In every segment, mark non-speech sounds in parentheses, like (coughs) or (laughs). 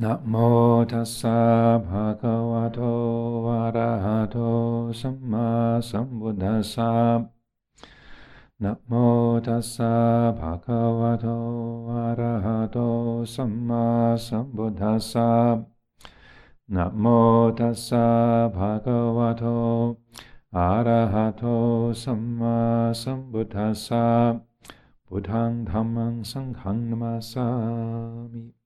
Namo tassa bhagavato arahato samma sambuddhassa. Namo tassa bhagavato arahato samma sambuddhassa. Namo tassa bhagavato arahato samma sambuddhassa. Buddhang dhammang sanghang namasami.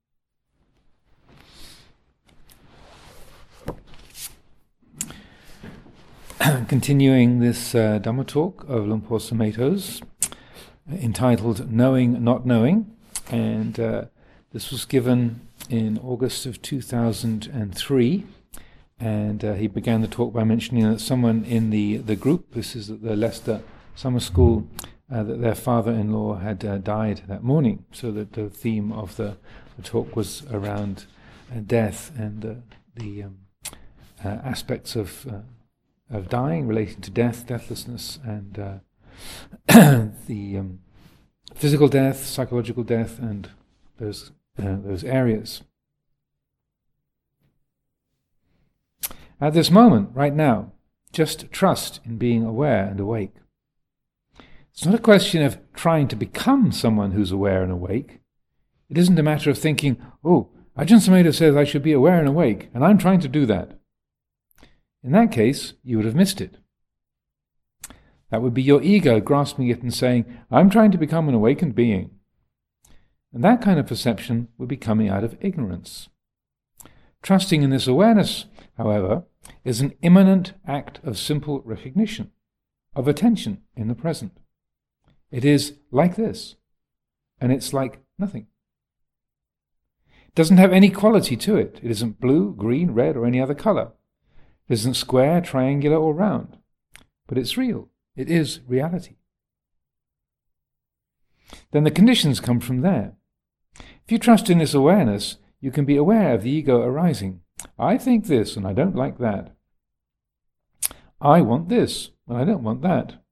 (coughs) continuing this uh, Dhamma talk of Luang Por Sumedho's, entitled Knowing Not Knowing, and uh, this was given in August of 2003. And uh, he began the talk by mentioning that someone in the, the group, this is at the Leicester Summer School, uh, that their father in law had uh, died that morning. So that the theme of the, the talk was around uh, death and the um, aspects of of dying, relating to death, deathlessness, and uh, (clears throat) the um, physical death, psychological death, and those uh, those areas. At this moment, right now, just trust in being aware and awake. It's not a question of trying to become someone who's aware and awake. It isn't a matter of thinking, oh, Ajahn Sumedho says I should be aware and awake, and I'm trying to do that. In that case, you would have missed it. That would be your ego grasping it and saying, I'm trying to become an awakened being. And that kind of perception would be coming out of ignorance. Trusting in this awareness, however, is an immanent act of simple recognition, of attention in the present. It is like this, and it's like nothing. It doesn't have any quality to it. It isn't blue, green, red, or any other color. It isn't square, triangular, or round, but it's real. It is reality. Then the conditions come from there. If you trust in this awareness, you can be aware of the ego arising. I think this and I don't like that. I want this and I don't want that.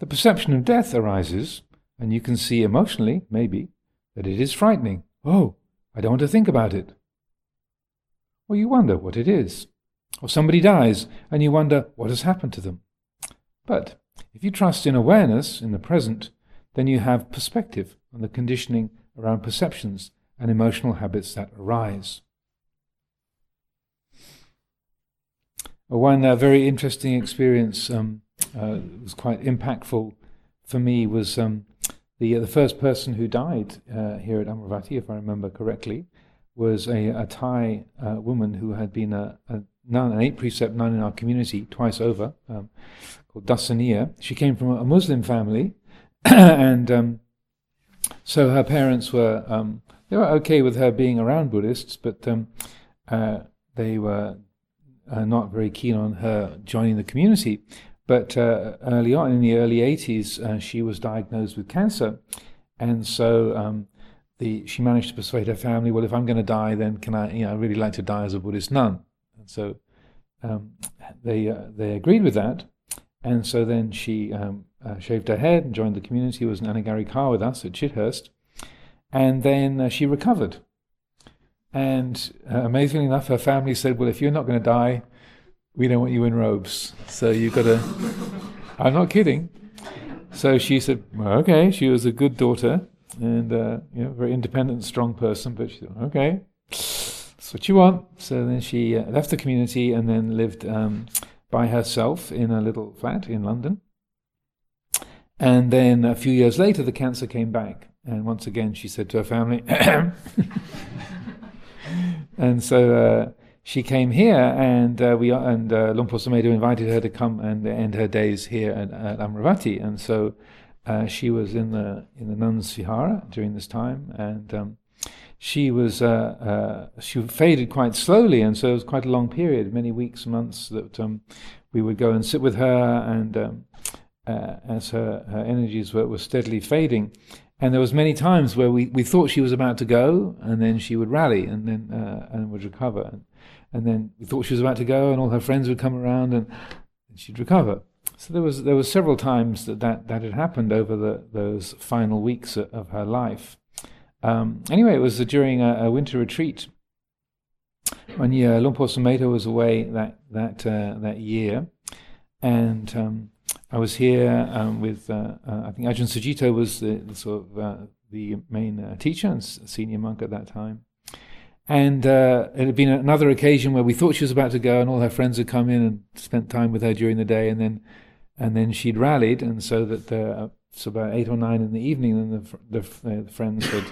The perception of death arises, and you can see emotionally, maybe, that it is frightening. Oh, I don't want to think about it. Or you wonder what it is. Or somebody dies and you wonder what has happened to them. But if you trust in awareness in the present, then you have perspective on the conditioning around perceptions and emotional habits that arise. One uh, very interesting experience um, uh, was quite impactful for me was um, the uh, the first person who died uh, here at Amaravati, if I remember correctly, was a, a Thai uh, woman who had been a, a nun, an eight precept nun in our community twice over, um, called Dasaniya. She came from a Muslim family, (coughs) and um, so her parents were um, they were okay with her being around Buddhists, but um, uh, they were uh, not very keen on her joining the community. But uh, early on, in the early 80s, uh, she was diagnosed with cancer, and so um, the, she managed to persuade her family, well, if I'm going to die, then can I, you know, I really like to die as a Buddhist nun. And so um, they, uh, they agreed with that. And so then she um, uh, shaved her head and joined the community, was an anagarika with us at Chithurst. And then uh, she recovered. And uh, amazingly enough, her family said, well, if you're not going to die, we don't want you in robes. So you've got to. (laughs) I'm not kidding. So she said, well, okay. She was a good daughter and uh, you know, very independent, strong person. But she thought, okay, that's what you want. So then she uh, left the community and then lived um, by herself in a little flat in London. And then a few years later, the cancer came back, and once again she said to her family, (coughs) and so. Uh, she came here, and uh, we and uh, Sumedho invited her to come and end her days here at, at Amaravati, and so uh, she was in the in the nuns' vihara during this time, and um, she was uh, uh, she faded quite slowly, and so it was quite a long period, many weeks, months that um, we would go and sit with her, and um, uh, as her, her energies were, were steadily fading, and there was many times where we, we thought she was about to go, and then she would rally, and then uh, and would recover, and, then we thought she was about to go, and all her friends would come around, and she'd recover. So there was there was several times that that, that had happened over the, those final weeks of her life, Um, anyway, it was during a, a winter retreat. One year, Luang Por Sumedho was away that that uh, that year, and um, I was here um, with uh, uh, I think Ajahn Sucitto was the, the sort of uh, the main uh, teacher and senior monk at that time, and uh, it had been another occasion where we thought she was about to go, and all her friends had come in and spent time with her during the day, and then and then she'd rallied, and so that the, it's about eight or nine in the evening, and the the, the friends had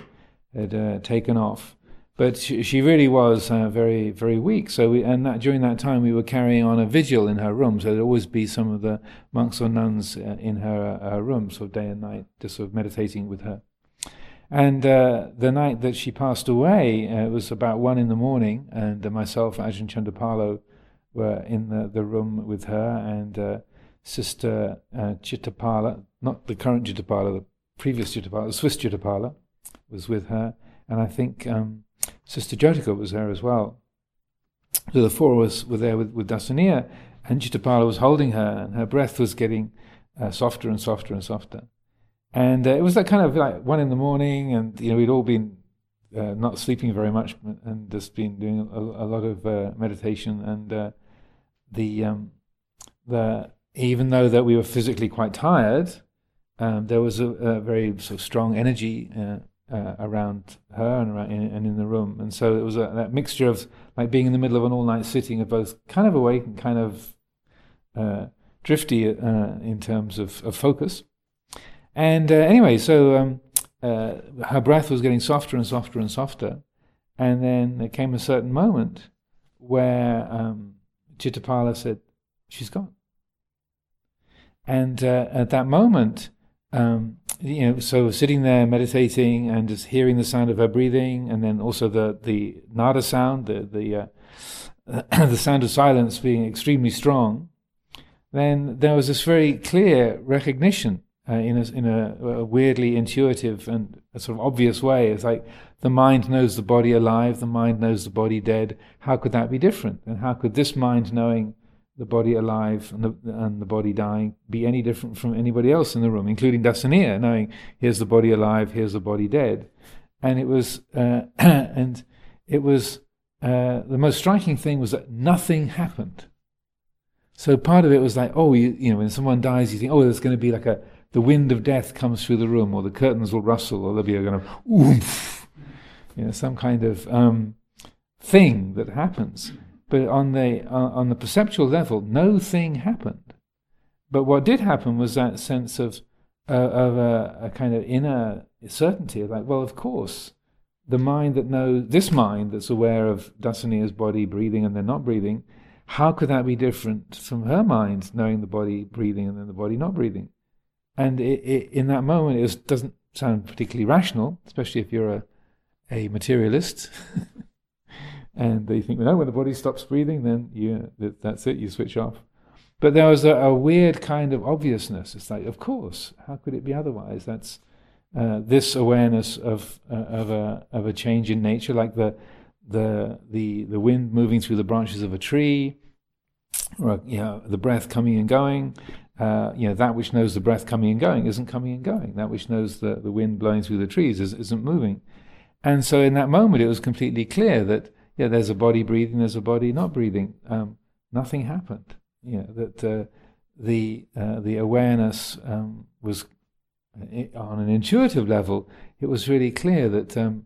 had uh, taken off. But she, she really was uh, very, very weak. So, we, and that, during that time, we were carrying on a vigil in her room. So there'd always be some of the monks or nuns uh, in her, uh, her room, sort of day and night, just sort of meditating with her. And uh, the night that she passed away, uh, it was about one in the morning, and myself, Ajahn Chandapalo, were in the, the room with her, and Sister Chittapala, not the current Chittapala, the previous Chittapala, the Swiss Chittapala, was with her, and I think um, Sister Jyotika was there as well. So the four of us were there with, with Dasaniya, and Chittapala was holding her, and her breath was getting uh, softer and softer and softer. And uh, it was that kind of like one in the morning, and you know we'd all been uh, not sleeping very much, and just been doing a, a lot of uh, meditation. And uh, the um, the even though that we were physically quite tired, um, there was a, a, very sort of strong energy uh, uh, around her and, around in, and in the room. And so it was a, that mixture of like being in the middle of an all night sitting of both kind of awake and kind of uh, drifty uh, in terms of, of focus. And uh, anyway, so um, uh, her breath was getting softer and softer and softer. And then there came a certain moment where um, Chittapala said, She's gone. And uh, at that moment, um, you know, so sitting there meditating and just hearing the sound of her breathing, and then also the the nada sound, the the uh, (clears throat) the sound of silence being extremely strong, then there was this very clear recognition uh, in a in a, a, weirdly intuitive and sort of obvious way. It's like the mind knows the body alive, the mind knows the body dead. How could that be different? And how could this mind knowing the body alive and the, and the body dying be any different from anybody else in the room, including Dasaniya, knowing here's the body alive, here's the body dead. And it was, uh, (clears throat) and it was, uh, the most striking thing was that nothing happened. So part of it was like, oh, you, you know, when someone dies, you think, oh, there's going to be like a, the wind of death comes through the room, or the curtains will rustle, or there'll be a kind of oomph, you know, some kind of um, thing that happens. But on the on the perceptual level, no thing happened. But what did happen was that sense of uh, of a, a, kind of inner certainty, of, like, well, of course, the mind that knows this mind that's aware of Dasaniya's body breathing and then not breathing, how could that be different from her mind knowing the body breathing and then the body not breathing? And it, it, in that moment, it was, doesn't sound particularly rational, especially if you're a, a materialist. (laughs) and they think, no, when the body stops breathing, then you, that's it, you switch off. But there was a, a, weird kind of obviousness. It's like, of course, how could it be otherwise? That's uh, this awareness of uh, of a of a change in nature, like the the the the wind moving through the branches of a tree, or you know, the breath coming and going. Uh, you know, that which knows the breath coming and going isn't coming and going. That which knows the, the wind blowing through the trees is, isn't moving. And so, in that moment, it was completely clear that yeah, there's a body breathing, there's a body not breathing. Um, nothing happened. Yeah, that uh, the uh, the awareness um, was uh, on an intuitive level. It was really clear that, um,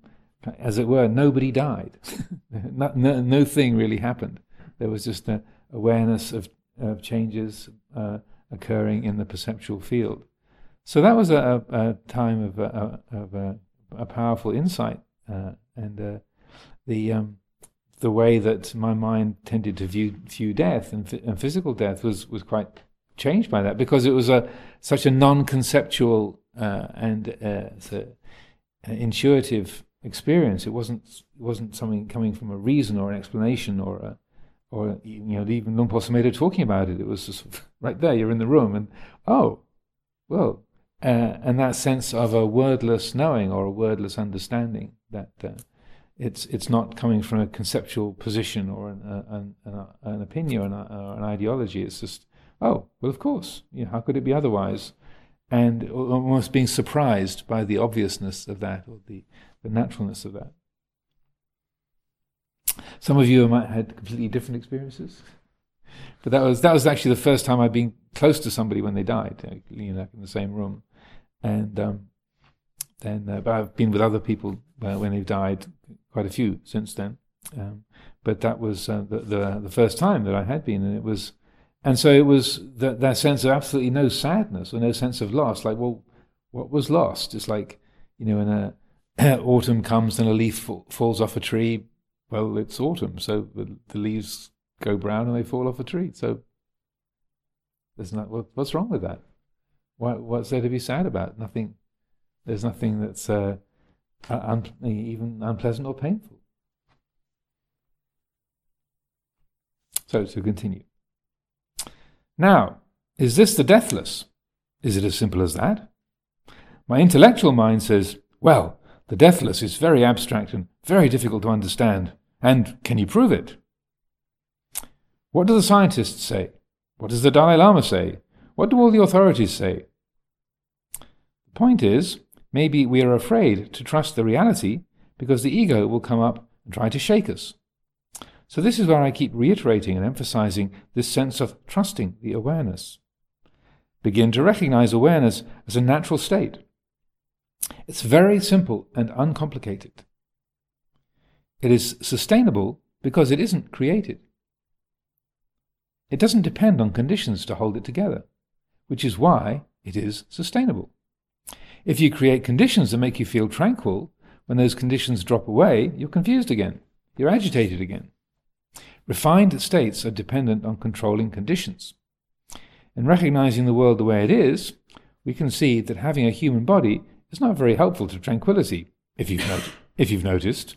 as it were, nobody died. (laughs) no, no, no, thing really happened. There was just an awareness of, of changes uh, occurring in the perceptual field. So that was a, a, a time of, a, of a, powerful insight, uh, and uh, the um, the way that my mind tended to view view death and, and physical death was was quite changed by that because it was a such a non-conceptual uh, and uh, a, intuitive experience. It wasn't it wasn't something coming from a reason or an explanation or a, or you know even Luang Por Sumedho talking about it. It was just (laughs) right there. You're in the room and oh, well, uh, and that sense of a wordless knowing or a wordless understanding that uh, it's it's not coming from a conceptual position or an, an, an, an opinion or an, or an, ideology. It's just, oh, well, of course. You know, how could it be otherwise? And almost being surprised by the obviousness of that, or the, the naturalness of that. Some of you might have had completely different experiences, but that was that was actually the first time I'd been close to somebody when they died, you know, in the same room, and um, then uh, but I've been with other people uh, when they've died, quite a few since then. Um, but that was uh, the, the, the first time that I had been, and it was, and so it was that that sense of absolutely no sadness or no sense of loss. Like, well, what was lost? It's like you know, when a (clears throat) autumn comes and a leaf falls off a tree. Well, it's autumn, so the, the leaves go brown and they fall off a tree. So there's not what, what's wrong with that? What, what's there to be sad about? Nothing. There's nothing that's uh, Uh, un, uh, even unpleasant or painful. So to continue. Now, is this the deathless? Is it as simple as that? My intellectual mind says, well, the deathless is very abstract and very difficult to understand. And can you prove it? What do the scientists say? What does the Dalai Lama say? What do all the authorities say? The point is, maybe we are afraid to trust the reality because the ego will come up and try to shake us. So, this is where I keep reiterating and emphasizing this sense of trusting the awareness. Begin to recognize awareness as a natural state. It's very simple and uncomplicated. It is sustainable because it isn't created. It doesn't depend on conditions to hold it together, which is why it is sustainable. If you create conditions that make you feel tranquil, when those conditions drop away, you're confused again. You're agitated again. Refined states are dependent on controlling conditions. In recognizing the world the way it is, we can see that having a human body is not very helpful to tranquility, if you've, not- if you've noticed.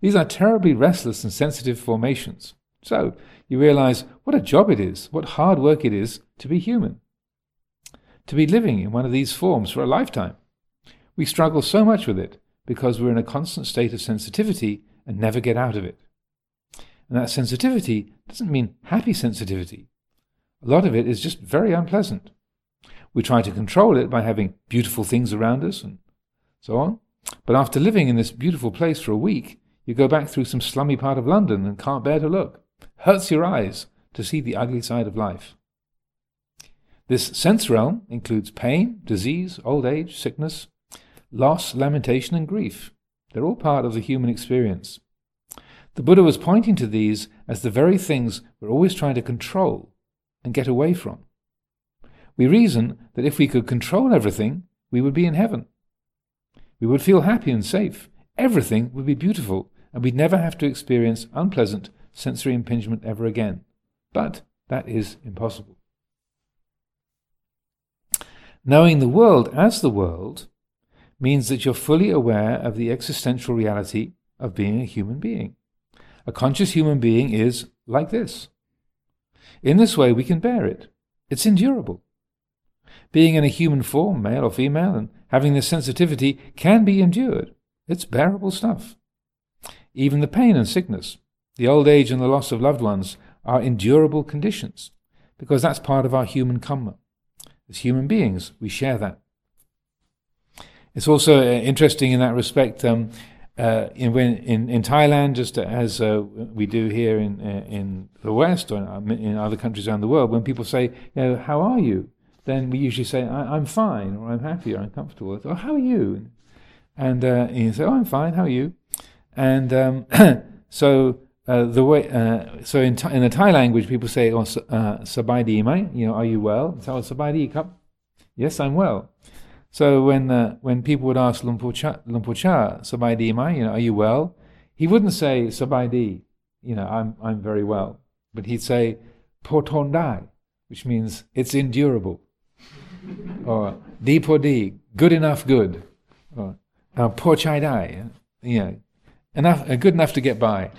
These are terribly restless and sensitive formations. So, you realize what a job it is, what hard work it is to be human, to be living in one of these forms for a lifetime. We struggle so much with it because we're in a constant state of sensitivity and never get out of it. And that sensitivity doesn't mean happy sensitivity. A lot of it is just very unpleasant. We try to control it by having beautiful things around us and so on. But after living in this beautiful place for a week, you go back through some slummy part of London and can't bear to look. Hurts your eyes to see the ugly side of life. This sense realm includes pain, disease, old age, sickness, loss, lamentation, and grief. They're all part of the human experience. The Buddha was pointing to these as the very things we're always trying to control and get away from. We reason that if we could control everything, we would be in heaven. We would feel happy and safe. Everything would be beautiful, and we'd never have to experience unpleasant sensory impingement ever again. But that is impossible. Knowing the world as the world means that you're fully aware of the existential reality of being a human being. A conscious human being is like this. In this way, we can bear it. It's endurable. Being in a human form, male or female, and having this sensitivity can be endured. It's bearable stuff. Even the pain and sickness, the old age and the loss of loved ones are endurable conditions because that's part of our human karma. As human beings, we share that. It's also uh, interesting in that respect. Um, uh, in, when, in, in Thailand, just as uh, we do here in uh, in the West or in other countries around the world, when people say, you know, "How are you?" then we usually say, I, am fine, or I'm happy, or I'm comfortable. Or, how are you? And uh, you say, Oh, I'm fine, how are you? And um, (clears throat) so uh, the way, uh, so in, in the Thai language, people say, "Oh, uh, sabai di mai?" You know, are you well? So sabai di kap? Yes, I'm well. So when uh, when people would ask Por Chah, Luang Por Chah, sabai di mai? You know, are you well? He wouldn't say sabai di. You know, I'm I'm very well, but he'd say poton dai, which means it's endurable (laughs) or D for D, good enough good, or uh, poor chai dai, you know, enough, uh, good enough to get by.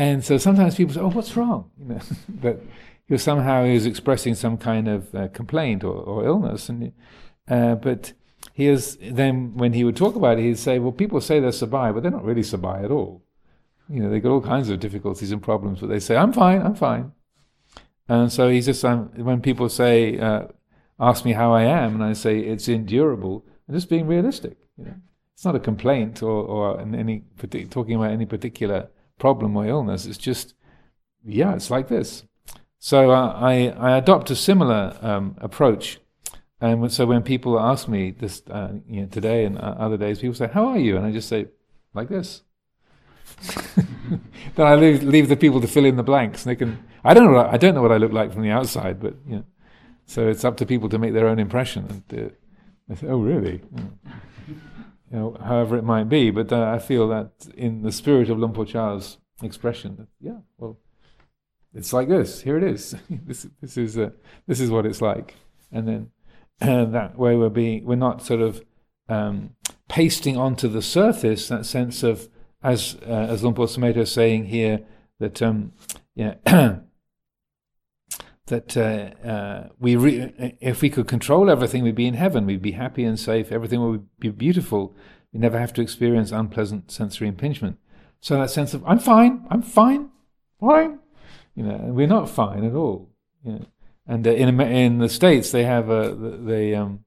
And so sometimes people say, "Oh, what's wrong?" You know, (laughs) but he was somehow he was expressing some kind of uh, complaint or, or, illness, and uh, but he is then when he would talk about it, he'd say, "Well, people say they're sabai, but they're not really sabai at all. You know, they got all kinds of difficulties and problems, but they say, "I'm fine, I'm fine." And so he's just um, when people say uh, ask me how I am, and I say it's endurable. I'm just being realistic. You know, It's not a complaint or, or any talking about any particular problem or illness. It's just, yeah, it's like this. So uh, I, I adopt a similar um, approach. And so when people ask me this uh, you know, today and uh, other days, people say, "How are you?" and I just say, "Like this." (laughs) then I leave, leave the people to fill in the blanks. And they can. I don't know. What, I don't know what I look like from the outside, but you know, so it's up to people to make their own impression. And uh, say, "Oh, really?" You know, however it might be. But uh, I feel that in the spirit of Luang Por Chah's expression, that, yeah, well, it's like this. Here it is. (laughs) this this is uh, this is what it's like. And then uh, that way we're being we're not sort of um, pasting onto the surface that sense of as uh, as Luang Por Sumedho is saying here that um, yeah. (clears throat) that uh, uh, we re- if we could control everything, we'd be in heaven. We'd be happy and safe. Everything would be beautiful. We never have to experience unpleasant sensory impingement. So that sense of I'm fine, I'm fine, fine. You know, we're not fine at all. You know. And uh, in in the states, they have a they um,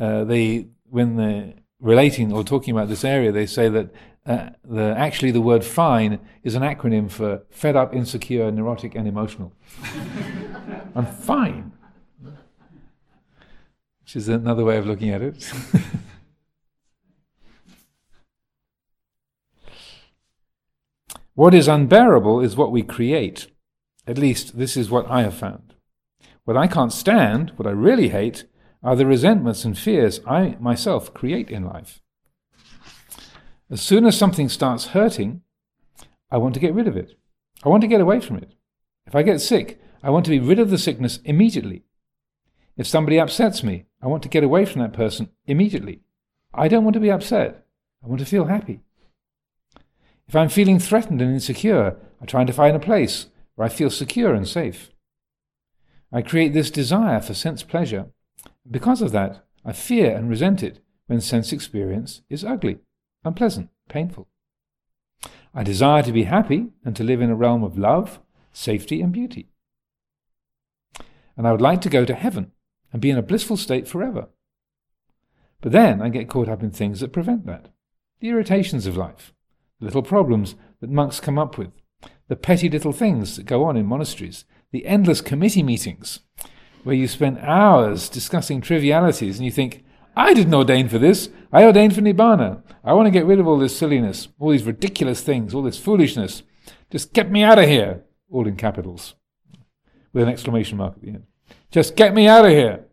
uh, they when they're relating or talking about this area, they say that uh, the, actually the word fine is an acronym for fed up, insecure, neurotic, and emotional. (laughs) I'm fine. Which is another way of looking at it. (laughs) what is unbearable is what we create. At least, this is what I have found. What I can't stand, what I really hate, are the resentments and fears I myself create in life. As soon as something starts hurting, I want to get rid of it. I want to get away from it. If I get sick, I want to be rid of the sickness immediately. If somebody upsets me, I want to get away from that person immediately. I don't want to be upset. I want to feel happy. If I'm feeling threatened and insecure, I try to find a place where I feel secure and safe. I create this desire for sense pleasure. Because of that, I fear and resent it when sense experience is ugly unpleasant, painful. I desire to be happy and to live in a realm of love, safety, and beauty. And I would like to go to heaven and be in a blissful state forever. But then I get caught up in things that prevent that. The irritations of life, the little problems that monks come up with, the petty little things that go on in monasteries, the endless committee meetings where you spend hours discussing trivialities and you think, I didn't ordain for this. I ordained for Nibbana. I want to get rid of all this silliness, all these ridiculous things, all this foolishness. Just get me out of here. All in capitals. With an exclamation mark at the end. Just get me out of here.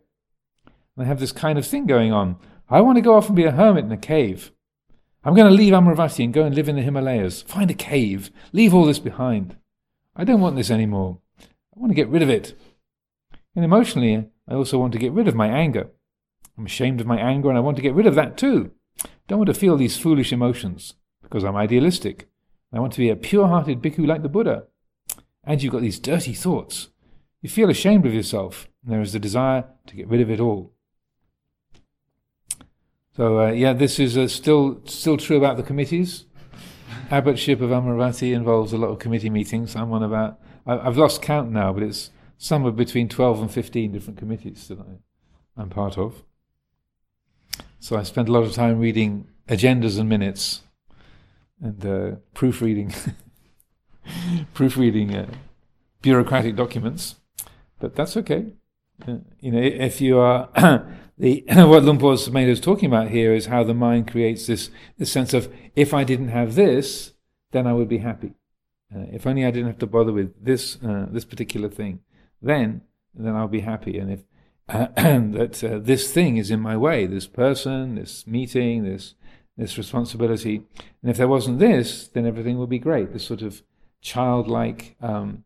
And I have this kind of thing going on. I want to go off and be a hermit in a cave. I'm going to leave Amaravati and go and live in the Himalayas. Find a cave. Leave all this behind. I don't want this anymore. I want to get rid of it. And emotionally, I also want to get rid of my anger. I'm ashamed of my anger and I want to get rid of that too. Don't want to feel these foolish emotions because I'm idealistic. I want to be a pure hearted bhikkhu like the Buddha. And you've got these dirty thoughts. You feel ashamed of yourself, and there is the desire to get rid of it all. So, uh, yeah, this is uh, still, still true about the committees. Abbotship of Amaravati involves a lot of committee meetings. I'm on about, I, I've lost count now, but it's somewhere between 12 and 15 different committees that I, I'm part of. So I spend a lot of time reading agendas and minutes and uh, proofreading, (laughs) proofreading uh, bureaucratic documents. But that's okay. Uh, you know, if you are (coughs) the (coughs) what Por Sumedho is talking about here is how the mind creates this, this sense of if I didn't have this, then I would be happy. Uh, if only I didn't have to bother with this uh, this particular thing, then then I'll be happy. And if (coughs) that uh, this thing is in my way, this person, this meeting, this this responsibility. And if there wasn't this, then everything would be great. This sort of childlike um,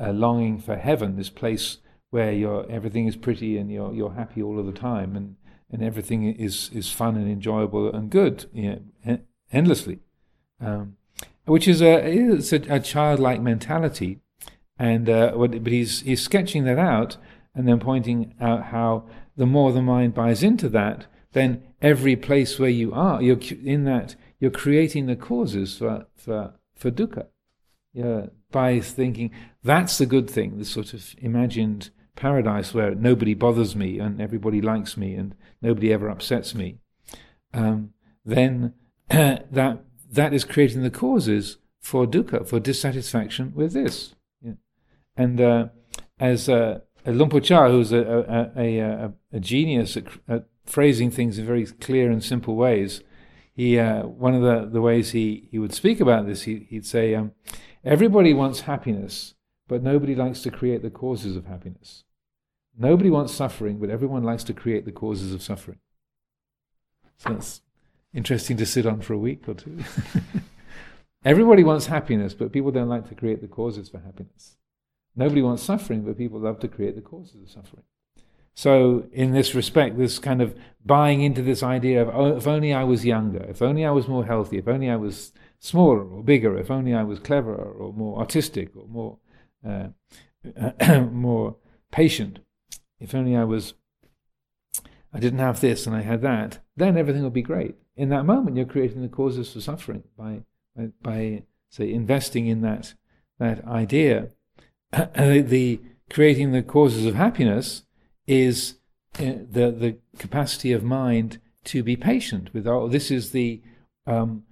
uh, longing for heaven, this place where you everything is pretty and you're you're happy all of the time, and and everything is is fun and enjoyable and good, you know, endlessly. Um, which is a it's a, a childlike mentality, and uh, but he's he's sketching that out and then pointing out how the more the mind buys into that, then every place where you are, you're in that you're creating the causes for for for dukkha. Yeah, by thinking that's the good thing, the sort of imagined paradise where nobody bothers me and everybody likes me and nobody ever upsets me. Um, then (clears throat) that that is creating the causes for dukkha, for dissatisfaction with this. Yeah. And uh, as uh, Luang Cha, who's a, a, a, a genius at, at, phrasing things in very clear and simple ways, he uh, one of the, the ways he, he would speak about this, he, he'd say, um, everybody wants happiness, but nobody likes to create the causes of happiness. Nobody wants suffering, but everyone likes to create the causes of suffering. So that's interesting to sit on for a week or two. (laughs) Everybody wants happiness, but people don't like to create the causes for happiness. Nobody wants suffering, but people love to create the causes of suffering. So, in this respect, this kind of buying into this idea of oh, if only I was younger, if only I was more healthy, if only I was smaller or bigger, if only I was cleverer or more artistic or more uh, (clears throat) more patient, if only I was I didn't have this and I had that, then everything would be great. In that moment, you're creating the causes for suffering by by, by say investing in that that idea. (clears throat) the creating the causes of happiness is uh, the the capacity of mind to be patient with all. This is the um,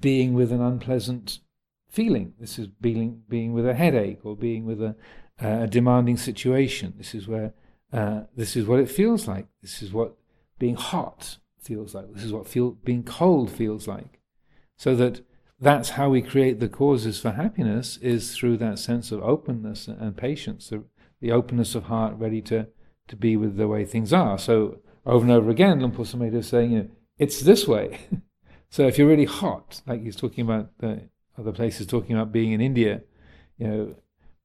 being with an unpleasant feeling. This is being being with a headache or being with a, a demanding situation. This is where uh, this is what it feels like. This is what being hot feels like. This is what feel being cold feels like. So that that's how we create the causes for happiness is through that sense of openness and patience, the, the openness of heart ready to, to be with the way things are. So over and over again, Luang Por Sumedho is saying, you know, it's this way. (laughs) so if you're really hot, like he's talking about the other places, talking about being in India, you know,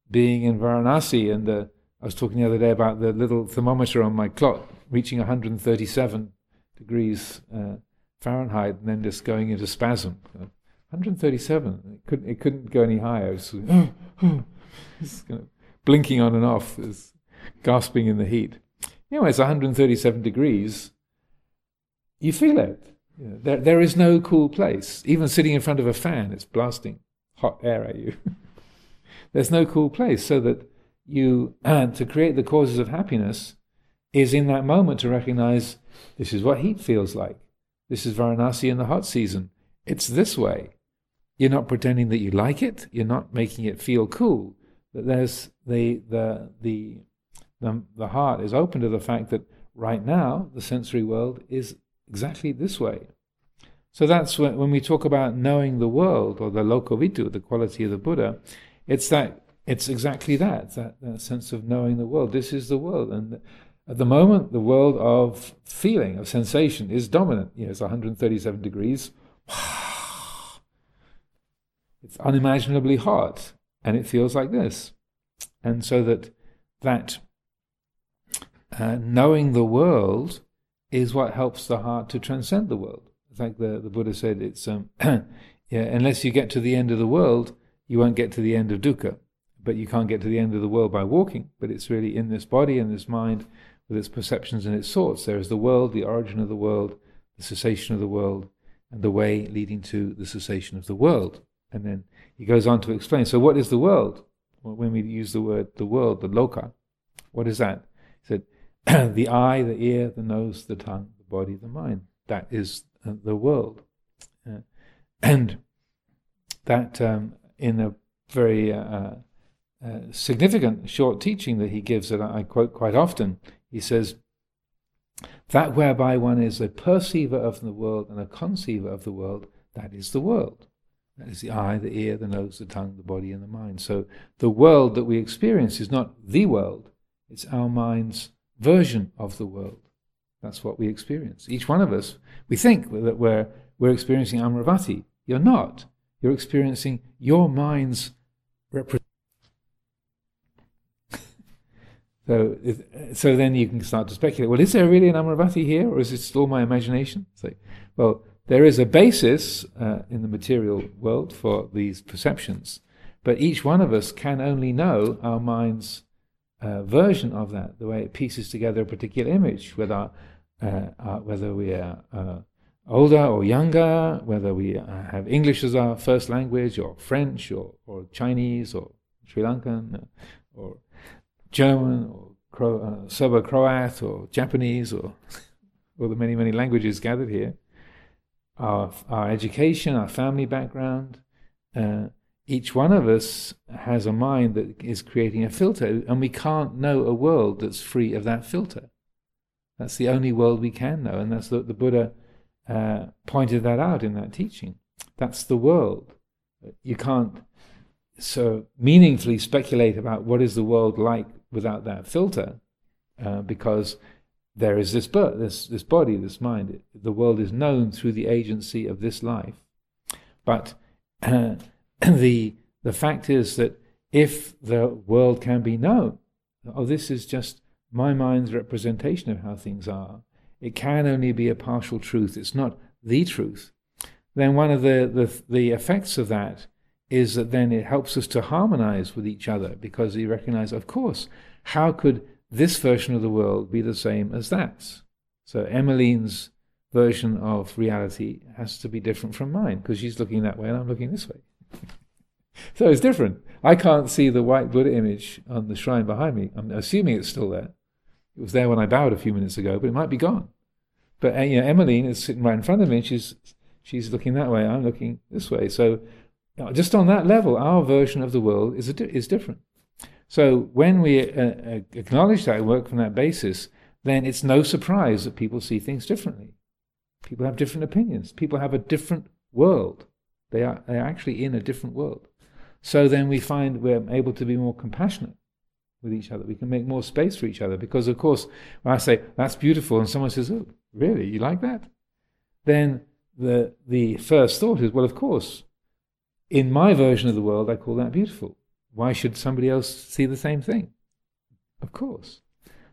being in Varanasi, and the, I was talking the other day about the little thermometer on my clock reaching 137 degrees uh, Fahrenheit, and then just going into spasm. 137. It couldn't, it couldn't go any higher. It kind (gasps) (sighs) of blinking on and off, was gasping in the heat. Anyway, it's 137 degrees. You feel it. There, there is no cool place. Even sitting in front of a fan, it's blasting hot air at you. (laughs) There's no cool place. So that you, to create the causes of happiness, is in that moment to recognize this is what heat feels like. This is Varanasi in the hot season. It's this way. You're not pretending that you like it. You're not making it feel cool. That there's the the the the, the heart is open to the fact that right now the sensory world is exactly this way. So that's when, when we talk about knowing the world or the lokavidu, the quality of the Buddha, it's that it's exactly that, that, that sense of knowing the world. This is the world, and at the moment, the world of feeling, of sensation, is dominant. You know, it's 137 degrees. (sighs) It's unimaginably hot, and it feels like this. And so that that uh, knowing the world is what helps the heart to transcend the world. In fact, the, the Buddha said, it's um, (clears throat) yeah, unless you get to the end of the world, you won't get to the end of dukkha. But you can't get to the end of the world by walking. But it's really in this body and this mind with its perceptions and its thoughts. There is the world, the origin of the world, the cessation of the world, and the way leading to the cessation of the world. And then he goes on to explain. So, what is the world? When we use the word the world, the loka, what is that? He said, (clears throat) the eye, the ear, the nose, the tongue, the body, the mind. That is uh, the world. Uh, (clears throat) and that, um, in a very uh, uh, uh, significant short teaching that he gives, that I quote quite often, he says, That whereby one is a perceiver of the world and a conceiver of the world, that is the world. That is the eye, the ear, the nose, the tongue, the body, and the mind. So the world that we experience is not the world, it's our mind's version of the world. That's what we experience. Each one of us, we think that we're, we're experiencing Amaravati. You're not. You're experiencing your mind's representation. (laughs) so, so then you can start to speculate. Well, is there really an Amaravati here, or is it still my imagination? Say, well, there is a basis uh, in the material world for these perceptions, but each one of us can only know our mind's uh, version of that, the way it pieces together a particular image, whether, uh, uh whether we are uh, older or younger, whether we uh, have English as our first language, or French, or, or Chinese, or Sri Lankan, or German, or Cro- Serbo Croat, or Japanese, or all the many, many languages gathered here our, our education, our family background. Each one of us has a mind that is creating a filter, and we can't know a world that's free of that filter. That's the only world we can know, and that's what the Buddha uh, pointed that out in that teaching. That's the world. You can't so meaningfully speculate about what is the world like without that filter, uh, because there is this, this this body, this mind. The world is known through the agency of this life, but (clears throat) uh, (clears throat) the the fact is that if the world can be known, oh, this is just my mind's representation of how things are. It can only be a partial truth. It's not the truth. Then one of the, the, the effects of that is that then it helps us to harmonize with each other because we recognize, of course, how could this version of the world be the same as that? So Emmeline's version of reality has to be different from mine because she's looking that way and I'm looking this way. So it's different. I can't see the white Buddha image on the shrine behind me. I'm assuming it's still there. It was there when I bowed a few minutes ago, but it might be gone. But uh, you know, Emmeline is sitting right in front of me, and she's she's looking that way. I'm looking this way. So just on that level, our version of the world is is different. So when we uh, uh, acknowledge that work from that basis, then it's no surprise that people see things differently. People have different opinions. People have a different world. They are they are actually in a different world. So then we find we're able to be more compassionate with each other. We can make more space for each other because, of course, when I say that's beautiful, and someone says, "Oh, really? You like that?" Then the the first thought is, "Well, of course, in my version of the world, I call that beautiful. Why should somebody else see the same thing?" Of course.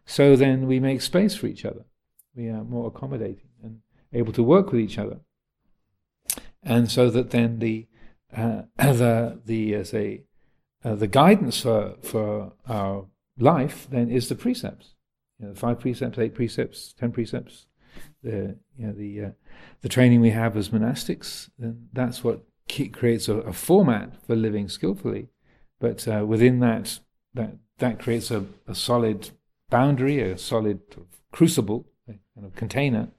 So then we make space for each other. We are more accommodating and able to work with each other, and so that then the uh, (clears throat) the the as a uh, the guidance for, for our life then is the precepts. You know, five precepts, eight precepts, ten precepts. The you know the uh, the training we have as monastics, then that's what creates a, a, format for living skillfully. But uh, within that, that that creates a, a solid boundary, a solid crucible, a kind of container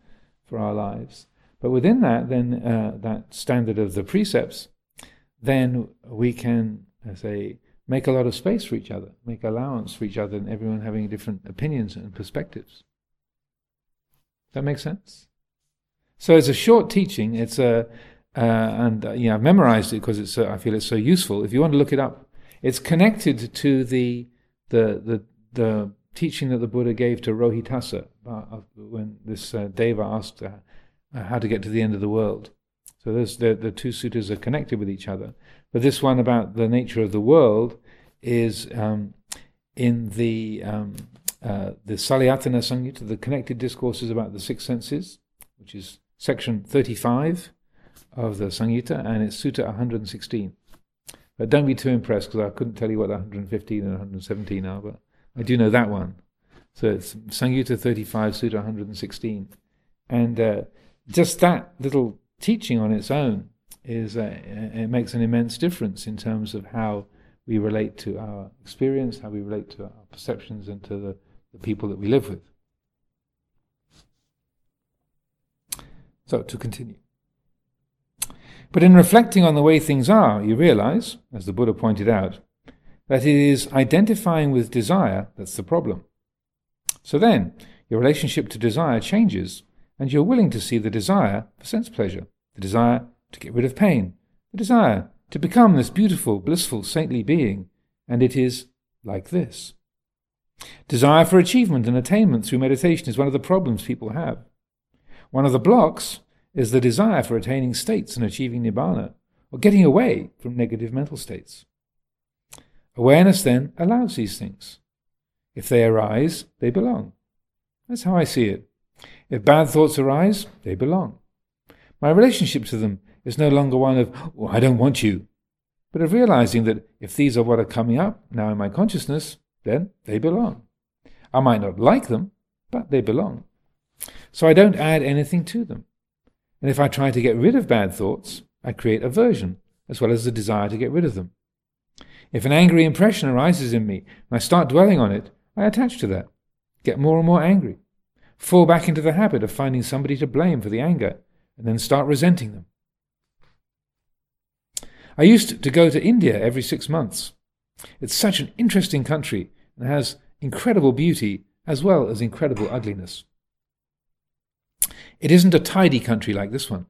for our lives. But within that, then uh, that standard of the precepts, then we can say, make a lot of space for each other, make allowance for each other, and everyone having different opinions and perspectives. That makes sense. So it's a short teaching. It's a uh, and uh, yeah, I've memorized it because it's uh, I feel it's so useful. If you want to look it up, it's connected to the the the, the teaching that the Buddha gave to Rohitassa uh, when this uh, Deva asked uh, how to get to the end of the world. So the, the two suttas are connected with each other. But this one about the nature of the world is um, in the um, uh, the Salayatana Samyutta, the connected discourses about the six senses, which is section 35 of the Samyutta, and it's Sutta 116. But don't be too impressed because I couldn't tell you what 115 and 117 are, but I do know that one. So it's Samyutta 35, Sutta 116. And uh, just that little teaching on its own is uh, it makes an immense difference in terms of how we relate to our experience, how we relate to our perceptions, and to the, the people that we live with. So, to continue. But in reflecting on the way things are, you realize, as the Buddha pointed out, that it is identifying with desire that's the problem. So then, your relationship to desire changes, and you're willing to see the desire for sense pleasure, the desire to get rid of pain, the desire to become this beautiful, blissful, saintly being, and it is like this. Desire for achievement and attainment through meditation is one of the problems people have. One of the blocks is the desire for attaining states and achieving nibbana, or getting away from negative mental states. Awareness then allows these things. If they arise, they belong. That's how I see it. If bad thoughts arise, they belong. My relationship to them is no longer one of, oh, I don't want you, but of realizing that if these are what are coming up now in my consciousness, then they belong. I might not like them, but they belong. So I don't add anything to them. And if I try to get rid of bad thoughts, I create aversion as well as the desire to get rid of them. If an angry impression arises in me and I start dwelling on it, I attach to that, get more and more angry, fall back into the habit of finding somebody to blame for the anger, and then start resenting them. I used to go to India every six months. It's such an interesting country and has incredible beauty as well as incredible ugliness. It isn't a tidy country like this one.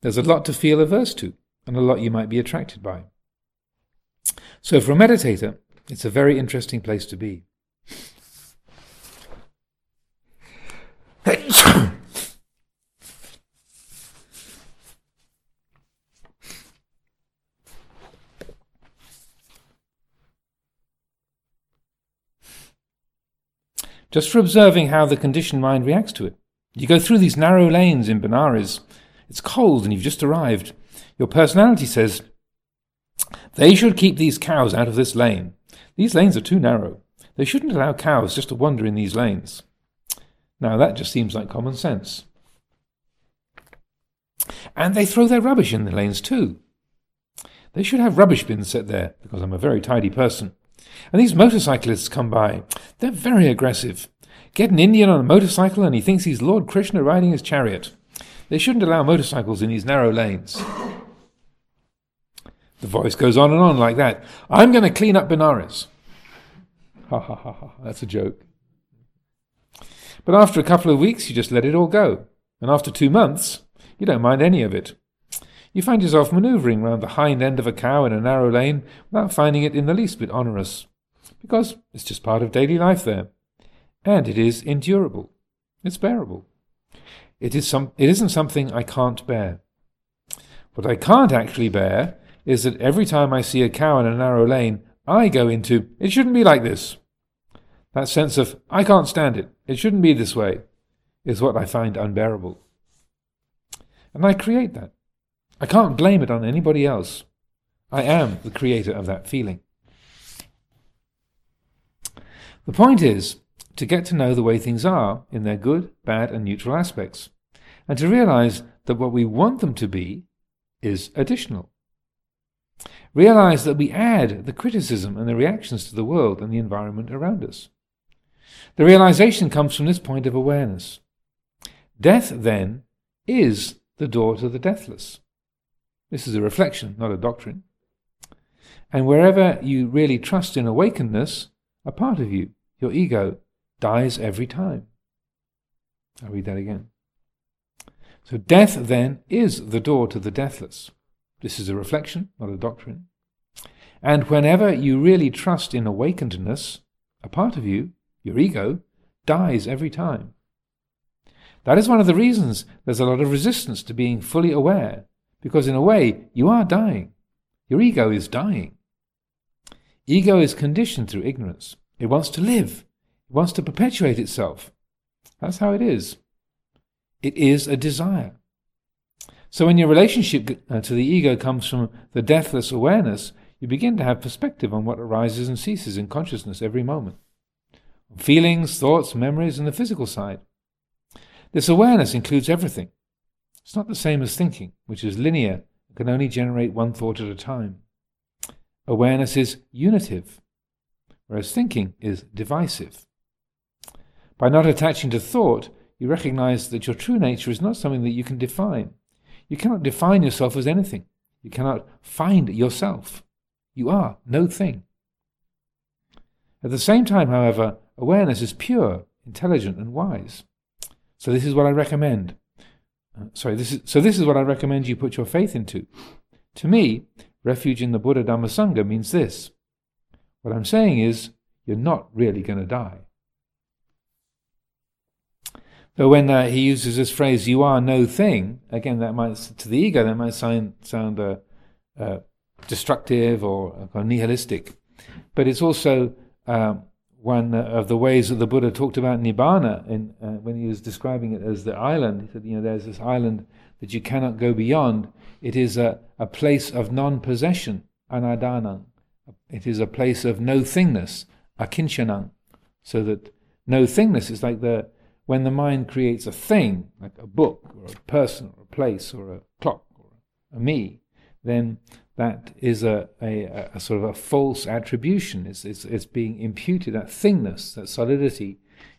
There's a lot to feel averse to, and a lot you might be attracted by. So, for a meditator, it's a very interesting place to be. (coughs) Just for observing how the conditioned mind reacts to it. You go through these narrow lanes in Benares. It's cold and you've just arrived. Your personality says, they should keep these cows out of this lane. These lanes are too narrow. They shouldn't allow cows just to wander in these lanes. Now, that just seems like common sense. And they throw their rubbish in the lanes too. They should have rubbish bins set there, because I'm a very tidy person. And these motorcyclists come by. They're very aggressive. Get an Indian on a motorcycle and he thinks he's Lord Krishna riding his chariot. They shouldn't allow motorcycles in these narrow lanes. The voice goes on and on like that. I'm going to clean up Benares. Ha ha ha ha. That's a joke. But after a couple of weeks, you just let it all go. And after two months, you don't mind any of it. You find yourself manoeuvring round the hind end of a cow in a narrow lane without finding it in the least bit onerous, because it's just part of daily life there. And it is endurable. It's bearable. It, is some, it isn't something I can't bear. What I can't actually bear is that every time I see a cow in a narrow lane, I go into, it shouldn't be like this. That sense of, I can't stand it, it shouldn't be this way, is what I find unbearable. And I create that. I can't blame it on anybody else. I am the creator of that feeling. The point is to get to know the way things are in their good, bad, and neutral aspects, and to realize that what we want them to be is additional. Realize that we add the criticism and the reactions to the world and the environment around us. The realization comes from this point of awareness. Death, then, is the door to the deathless. This is a reflection, not a doctrine. And wherever you really trust in awakenedness, a part of you, your ego, dies every time. I'll read that again. So death then is the door to the deathless. This is a reflection, not a doctrine. And whenever you really trust in awakenedness, a part of you, your ego, dies every time. That is one of the reasons there's a lot of resistance to being fully aware, because in a way, you are dying. Your ego is dying. Ego is conditioned through ignorance. It wants to live, it wants to perpetuate itself. That's how it is. It is a desire. So when your relationship uh, to the ego comes from the deathless awareness, you begin to have perspective on what arises and ceases in consciousness every moment feelings, thoughts, memories, and the physical side. This awareness includes everything. It's not the same as thinking, which is linear and can only generate one thought at a time. Awareness is unitive, whereas thinking is divisive. By not attaching to thought, you recognize that your true nature is not something that you can define. You cannot define yourself as anything. You cannot find yourself. You are no thing. At the same time, however, awareness is pure, intelligent, and wise. So this is what I recommend. Uh, sorry, this is so. This is what I recommend you put your faith into. To me, refuge in the Buddha Dhamma Sangha means this. What I'm saying is, you're not really going to die. But when uh, he uses this phrase, "You are no thing," again, that might to the ego that might sound sound uh, uh, destructive or, or nihilistic, but it's also um, one of the ways that the Buddha talked about nibbana in, uh, when he was describing it as the island. He said, you know, there's this island that you cannot go beyond. It is a, a place of non-possession, anadana. It is a place of no thingness, akinchanam. So that no thingness is like the when the mind creates a thing, like a book or a person or a place or a clock or a me, then that is a, a, a, sort of a false attribution. It's, it's, it's being imputed, that thingness, that solidity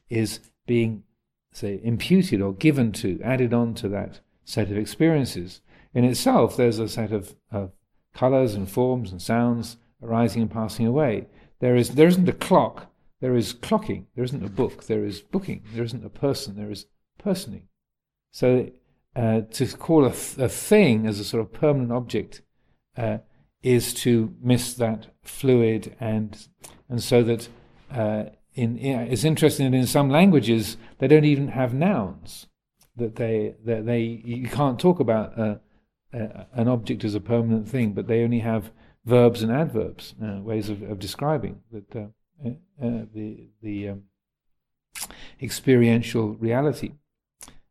is being say, imputed or given to, added on to that set of experiences. In itself, there's a set of, of colors and forms and sounds arising and passing away. There, is, there isn't a clock, there is clocking. There isn't a book, there is booking. There isn't a person, there is personing. So uh, to call a, th- a, thing as a sort of permanent object uh, is to miss that fluid, and and so that uh, in, it's interesting that in some languages they don't even have nouns. That they that they you can't talk about uh, uh, an object as a permanent thing, but they only have verbs and adverbs, uh, ways of, of describing that uh, the the um, experiential reality,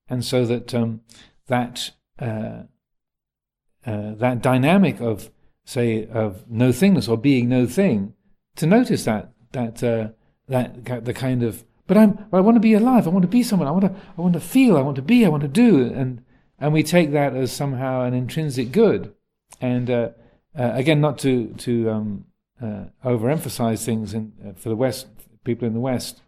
and so that um, that uh, that dynamic of say of no thingness or being no thing, to notice that that that the kind of but I'm I want to be alive. I want to be someone. I want to I want to feel. I want to be. I want to do. And and we take that as somehow an intrinsic good. And uh, uh, again, not to to um, uh, overemphasize things in, uh, for the West people in the West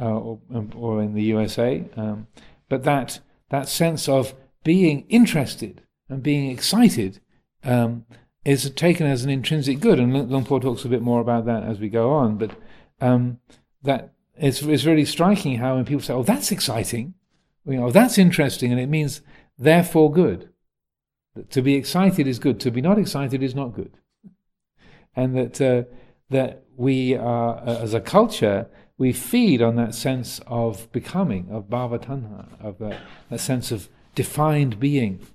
uh, or um, or in the USA, um, but that that sense of being interested and being excited um, is taken as an intrinsic good. And Luang Por talks a bit more about that as we go on. But um, that it's, it's really striking how when people say, "Oh, that's exciting," you know, that's interesting, and it means therefore good. That to be excited is good. To be not excited is not good. And that uh, that we are, uh, as a culture, we feed on that sense of becoming, of bhavatanha, of that, that sense of defined being.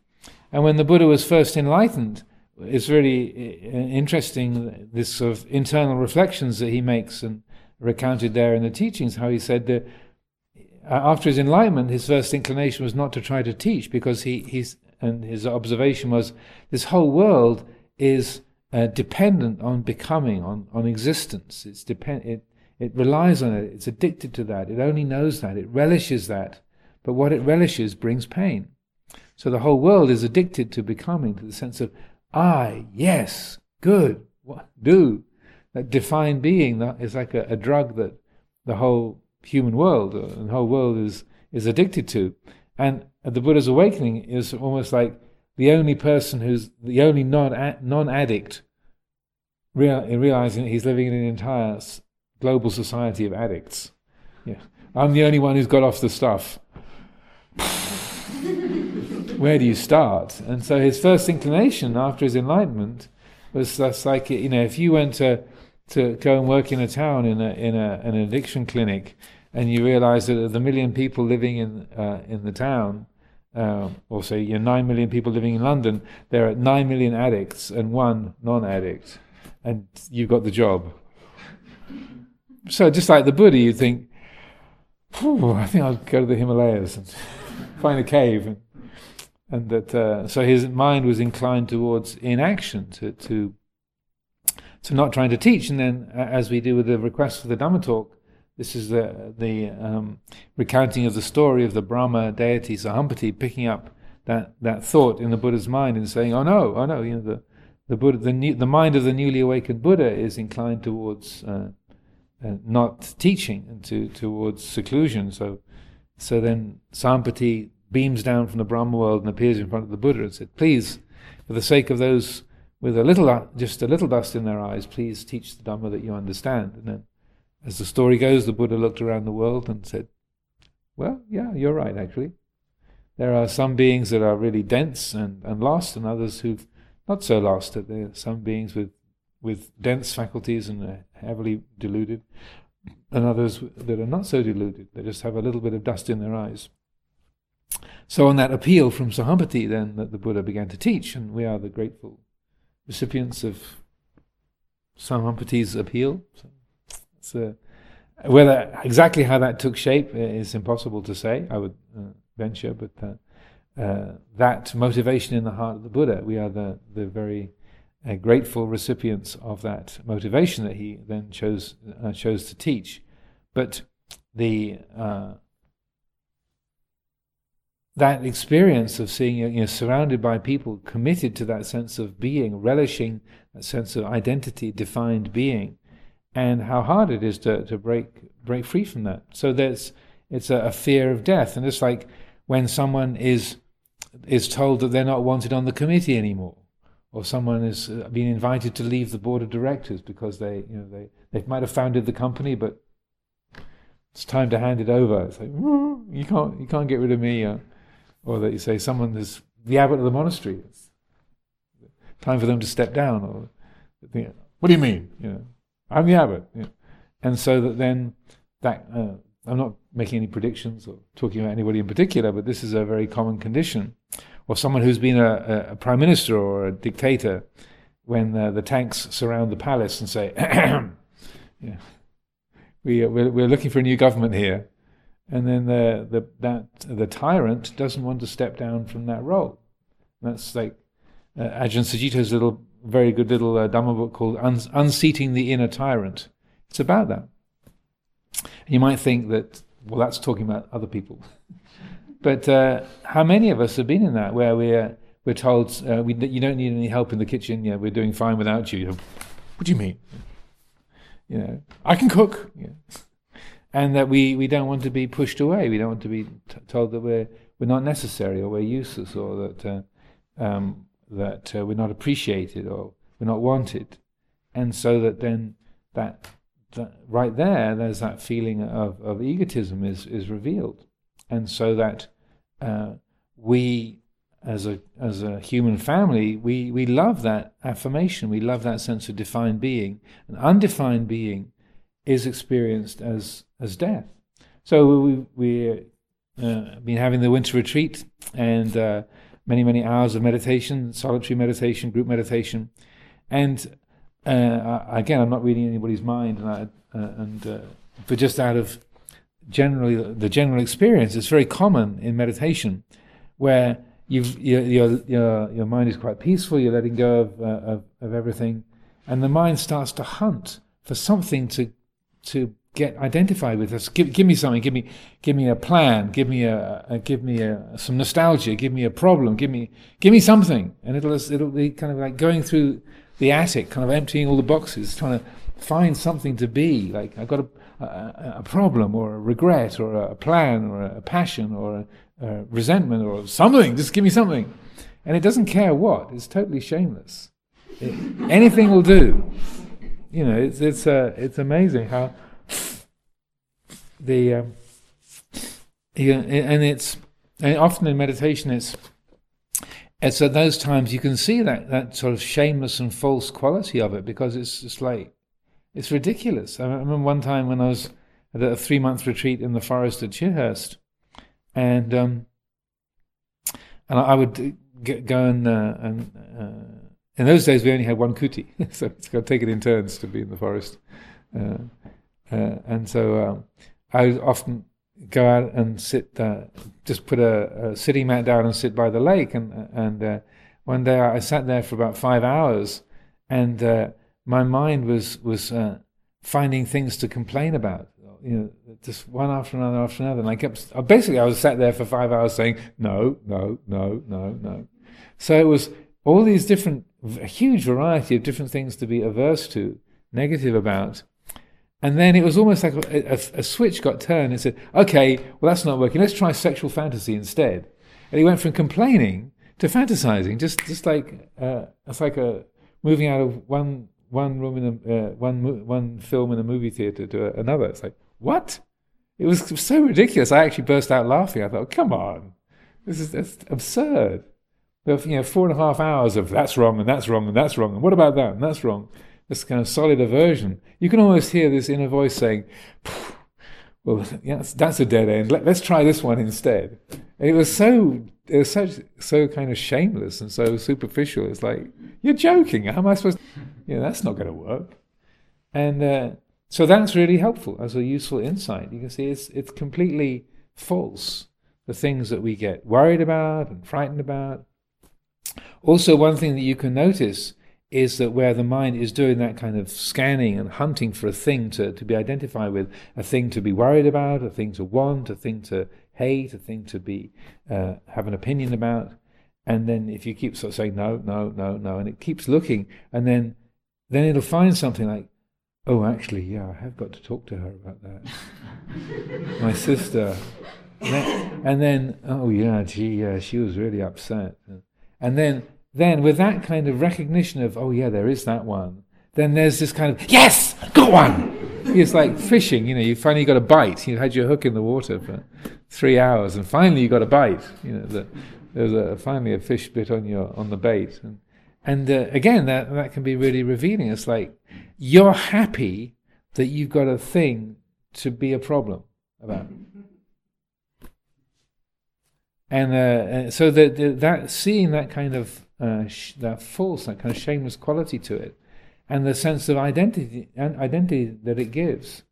And when the Buddha was first enlightened, it's really uh, interesting this sort of internal reflections that he makes and recounted there in the teachings, how he said that uh, after his enlightenment, his first inclination was not to try to teach because he, he's, and his observation was this whole world is uh, dependent on becoming, on, on existence. It's depend, it, it relies on it, it's addicted to that, it only knows that, it relishes that. But what it relishes brings pain. So the whole world is addicted to becoming, to the sense of I, yes, good, what, do that defined being that is like a, a drug that the whole human world uh, the whole world is is addicted to. And the Buddha's awakening is almost like the only person who's the only non non addict real, realizing he's living in an entire global society of addicts. Yeah, I'm the only one who's got off the stuff. (laughs) Where do you start? And so his first inclination after his enlightenment was that's like you know if you went to to go and work in a town in a in a an addiction clinic, and you realise that of the million people living in uh, in the town, uh, or say you know, nine million people living in London, there are nine million addicts and one non-addict, and you've got the job. So just like the Buddha, you think, I think I'll go to the Himalayas and (laughs) find a cave, and, and that uh, so his mind was inclined towards inaction to to so not trying to teach, and then as we do with the request for the Dhamma talk, this is the the um, recounting of the story of the Brahma deity Sahampati picking up that, that thought in the Buddha's mind and saying, "Oh no, oh no," you know the the Buddha, the, new, the mind of the newly awakened Buddha is inclined towards uh, uh, not teaching and to towards seclusion. So so then Sahampati beams down from the Brahma world and appears in front of the Buddha and said, "Please, for the sake of those." with a little, uh, just a little dust in their eyes, please teach the Dhamma that you understand. And then, as the story goes, the Buddha looked around the world and said, Well, yeah, you're right, actually. There are some beings that are really dense and, and lost, and others who've not so lost. That There are some beings with, with dense faculties and are heavily deluded, and others that are not so deluded. They just have a little bit of dust in their eyes. So, on that appeal from Sahampati, then, that the Buddha began to teach, and we are the grateful recipients of Sahampati's appeal. So uh, whether exactly how that took shape is impossible to say. I would uh, venture, but uh, uh, that motivation in the heart of the Buddha, we are the the very uh, grateful recipients of that motivation that he then chose uh, chose to teach. But the that experience of seeing you know surrounded by people committed to that sense of being, relishing that sense of identity, defined being, and how hard it is to, to break break free from that. So there's It's a, a fear of death, and it's like when someone is is told that they're not wanted on the committee anymore, or someone has uh, been invited to leave the board of directors because they, you know, they, they might have founded the company, but it's time to hand it over. It's like you can't you can't get rid of me, uh, or that you say someone is the abbot of the monastery. It's time for them to step down, or what do you mean? You know, I'm the abbot, you know. and so that then that uh, I'm not making any predictions or talking about anybody in particular, but this is a very common condition. Or someone who's been a, a prime minister or a dictator, when uh, the tanks surround the palace and say, (clears throat) yeah, we, uh, we're, we're looking for a new government here. And then the, the, that, the tyrant doesn't want to step down from that role. that's like uh, Ajahn Sucitto's little, very good little uh, Dhamma book called Unseating the Inner Tyrant. It's about that. You might think that, well, that's talking about other people. (laughs) but uh, how many of us have been in that where we're, we're told, uh, we, you don't need any help in the kitchen, yeah, we're doing fine without you. What do you mean? You know, I can cook. Yeah. And that we, we don't want to be pushed away. We don't want to be t- told that we're, we're not necessary or we're useless or that, uh, um, that uh, we're not appreciated or we're not wanted. And so that then that right there, there's that feeling of, of egotism is, is revealed. And so that uh, we, as a, as a human family, we, we love that affirmation, we love that sense of defined being. An undefined being is experienced as, as death. So we, we uh, been having the winter retreat and uh, many, many hours of meditation, solitary meditation, group meditation. And uh, again, I'm not reading anybody's mind, and, I, uh, and uh, but just out of generally the general experience, it's very common in meditation where you've, your, your, your, your mind is quite peaceful, you're letting go of, uh, of, of everything, and the mind starts to hunt for something to to get identified with us. Give, give me something. Give me, give me a plan. Give me a, a give me a, some nostalgia. Give me a problem. Give me, give me something. And it'll, it'll be kind of like going through the attic, kind of emptying all the boxes, trying to find something to be. Like I've got a, a, a problem or a regret or a plan or a passion or a, resentment or something. Just give me something. And it doesn't care what. It's totally shameless. It, anything will do. You know, it's it's uh, it's amazing how the um, yeah, and it's and often in meditation it's it's at those times you can see that, that sort of shameless and false quality of it because it's just like, it's ridiculous. I remember one time when I was at a three month retreat in the forest at Chithurst, and um, and I would get, go and, uh, and uh, in those days we only had one kuti, (laughs) so it's got to take it in turns to be in the forest. Uh, uh and so um, I would often go out and sit, uh, just put a, a, sitting mat down and sit by the lake. And and uh, one day I sat there for about five hours, and uh, my mind was was uh, finding things to complain about. You know, just one after another after another. And I kept basically I was sat there for five hours saying no, no, no, no, no. So it was all these different, a huge variety of different things to be averse to, negative about. And then it was almost like a, a, a, switch got turned and said, okay, well, that's not working. Let's try sexual fantasy instead. And he went from complaining to fantasizing, just, just like, uh, it's like a, moving out of one, one room in a, uh, one, one film in a movie theater to another. It's like, what? It was so ridiculous. I actually burst out laughing. I thought, come on, this is absurd. You know, four and a half hours of that's wrong and that's wrong and that's wrong and what about that and that's wrong this kind of solid aversion, you can almost hear this inner voice saying, "Well, yes, that's a dead end. Let, us try this one instead." And it was so it was such so kind of shameless and so superficial. It's like you're joking. How am I supposed? To, you know, that's not going to work. And uh, so that's really helpful as a useful insight. You can see it's it's completely false. The things that we get worried about and frightened about. Also, one thing that you can notice is that where the mind is doing that kind of scanning and hunting for a thing to, to be identified with, a thing to be worried about, a thing to want, a thing to hate, a thing to be uh, have an opinion about, and then if you keep sort of saying no, no, no, no, and it keeps looking, and then then it'll find something like, oh, actually, yeah, I have got to talk to her about that. (laughs) My sister. And then, and then, oh yeah, gee, yeah, she was really upset. And then, then with that kind of recognition of, oh yeah, there is that one, then there's this kind of, yes, got one! It's like fishing, you know, you finally got a bite. You had your hook in the water for three hours, and finally you got a bite. You know, the, there's a, finally a fish bit on your on the bait, and and uh, again that that can be really revealing. It's like you're happy that you've got a thing to be a problem about. And, uh, so that that seeing that kind of uh, sh- that false, that kind of shameless quality to it, and the sense of identity and identity that it gives.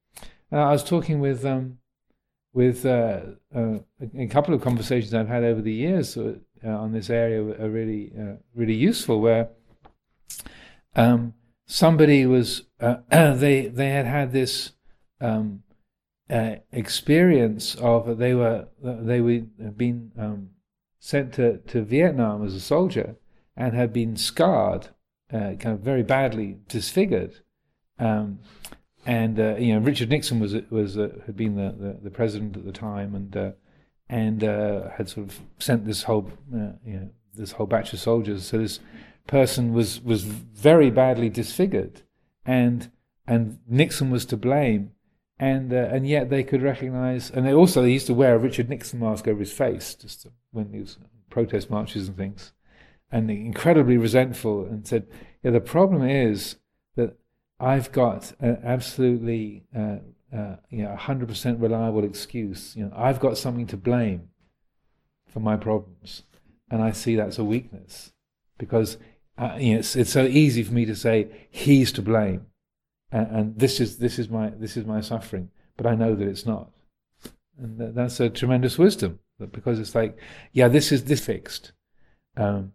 Uh, I was talking with um, with uh, uh, a couple of conversations I've had over the years uh, on this area are really uh, really useful. Where um, somebody was uh, (clears throat) they they had had this um, uh, experience of they were they were been um, sent to, to Vietnam as a soldier and had been scarred, kind of very badly disfigured. Um, and uh, you know Richard Nixon was was uh, had been the, the, the, president at the time, and uh, and uh, had sort of sent this whole uh, you know this whole batch of soldiers. So this person was was very badly disfigured, and and Nixon was to blame, and uh, and yet they could recognise, and they also they used to wear a Richard Nixon mask over his face just to, when he was protest marches and things, and incredibly resentful, and said, yeah, the problem is that I've got an absolutely, uh, uh, you know, 100% reliable excuse. You know, I've got something to blame for my problems, and I see that's a weakness because uh, you know, it's, it's so easy for me to say he's to blame, and, and, this is this is my this is my suffering, but I know that it's not, and that, that's a tremendous wisdom because it's like, yeah, this is this fixed. Um,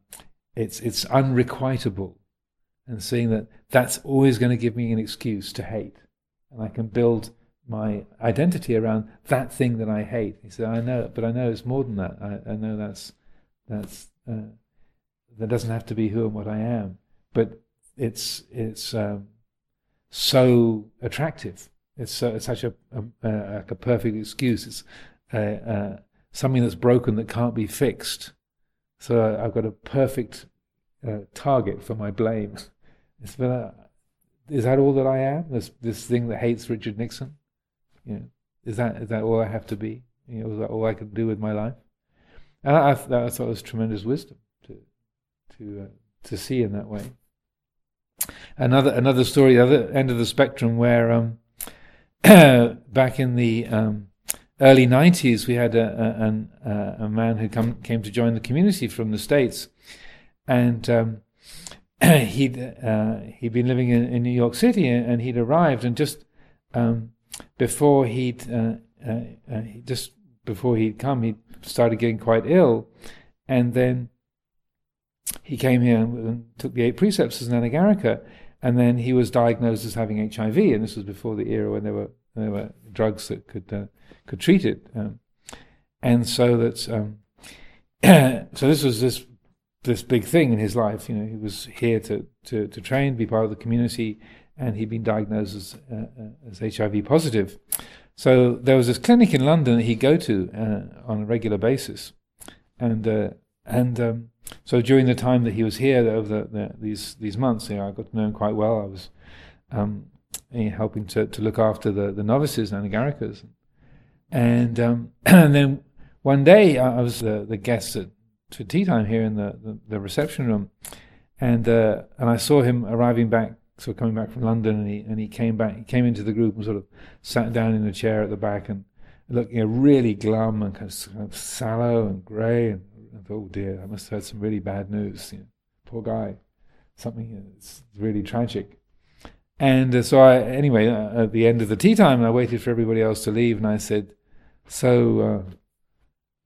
it's it's unrequitable and seeing that that's always going to give me an excuse to hate. And I can build my identity around that thing that I hate. He said, I know, but I know it's more than that. I, I know that's, that's, uh, that doesn't have to be who and what I am. But it's, it's um, so attractive. It's, so, it's such a, a, a, a perfect excuse. It's uh, something that's broken that can't be fixed. So I've got a perfect uh, target for my blame. Been is that all that I am? This this thing that hates Richard Nixon? You know, is that is that all I have to be? You know, is that all I can do with my life? And I, I, I thought it was tremendous wisdom to to uh, to see in that way. Another another story, the other end of the spectrum, where um, (clears throat) back in the um, early '90s, we had a, a, a, a man who come, came to join the community from the states, and um, (clears throat) he'd uh, he'd been living in, in, New York City and he'd arrived and just um, before he'd uh, uh, uh just before he'd come he started getting quite ill. And then he came here and took the eight precepts as an anagarika and then he was diagnosed as having HIV and this was before the era when there were there were drugs that could uh, could treat it um, and so that um, (coughs) so this was this this big thing in his life. You know, he was here to, to, to train, be part of the community, and he'd been diagnosed as, uh, as HIV positive. So there was this clinic in London that he'd go to uh, on a regular basis, and uh, and um, so during the time that he was here over the, the, these these months, you know, I got to know him quite well. I was um, helping to, to look after the, the novices and the Anagarikas, and um, (clears throat) and then one day I was the, the guest at to tea time here in the, the, the reception room, and uh, and I saw him arriving back, so coming back from London, and he and he came back, he came into the group and sort of sat down in a chair at the back and looking you know, really glum and kind of, kind of sallow and grey, and Oh dear, I must have had some really bad news. You know, poor guy, something that's really tragic. And uh, so I, anyway, uh, at the end of the tea time, I waited for everybody else to leave, and I said, "So, uh,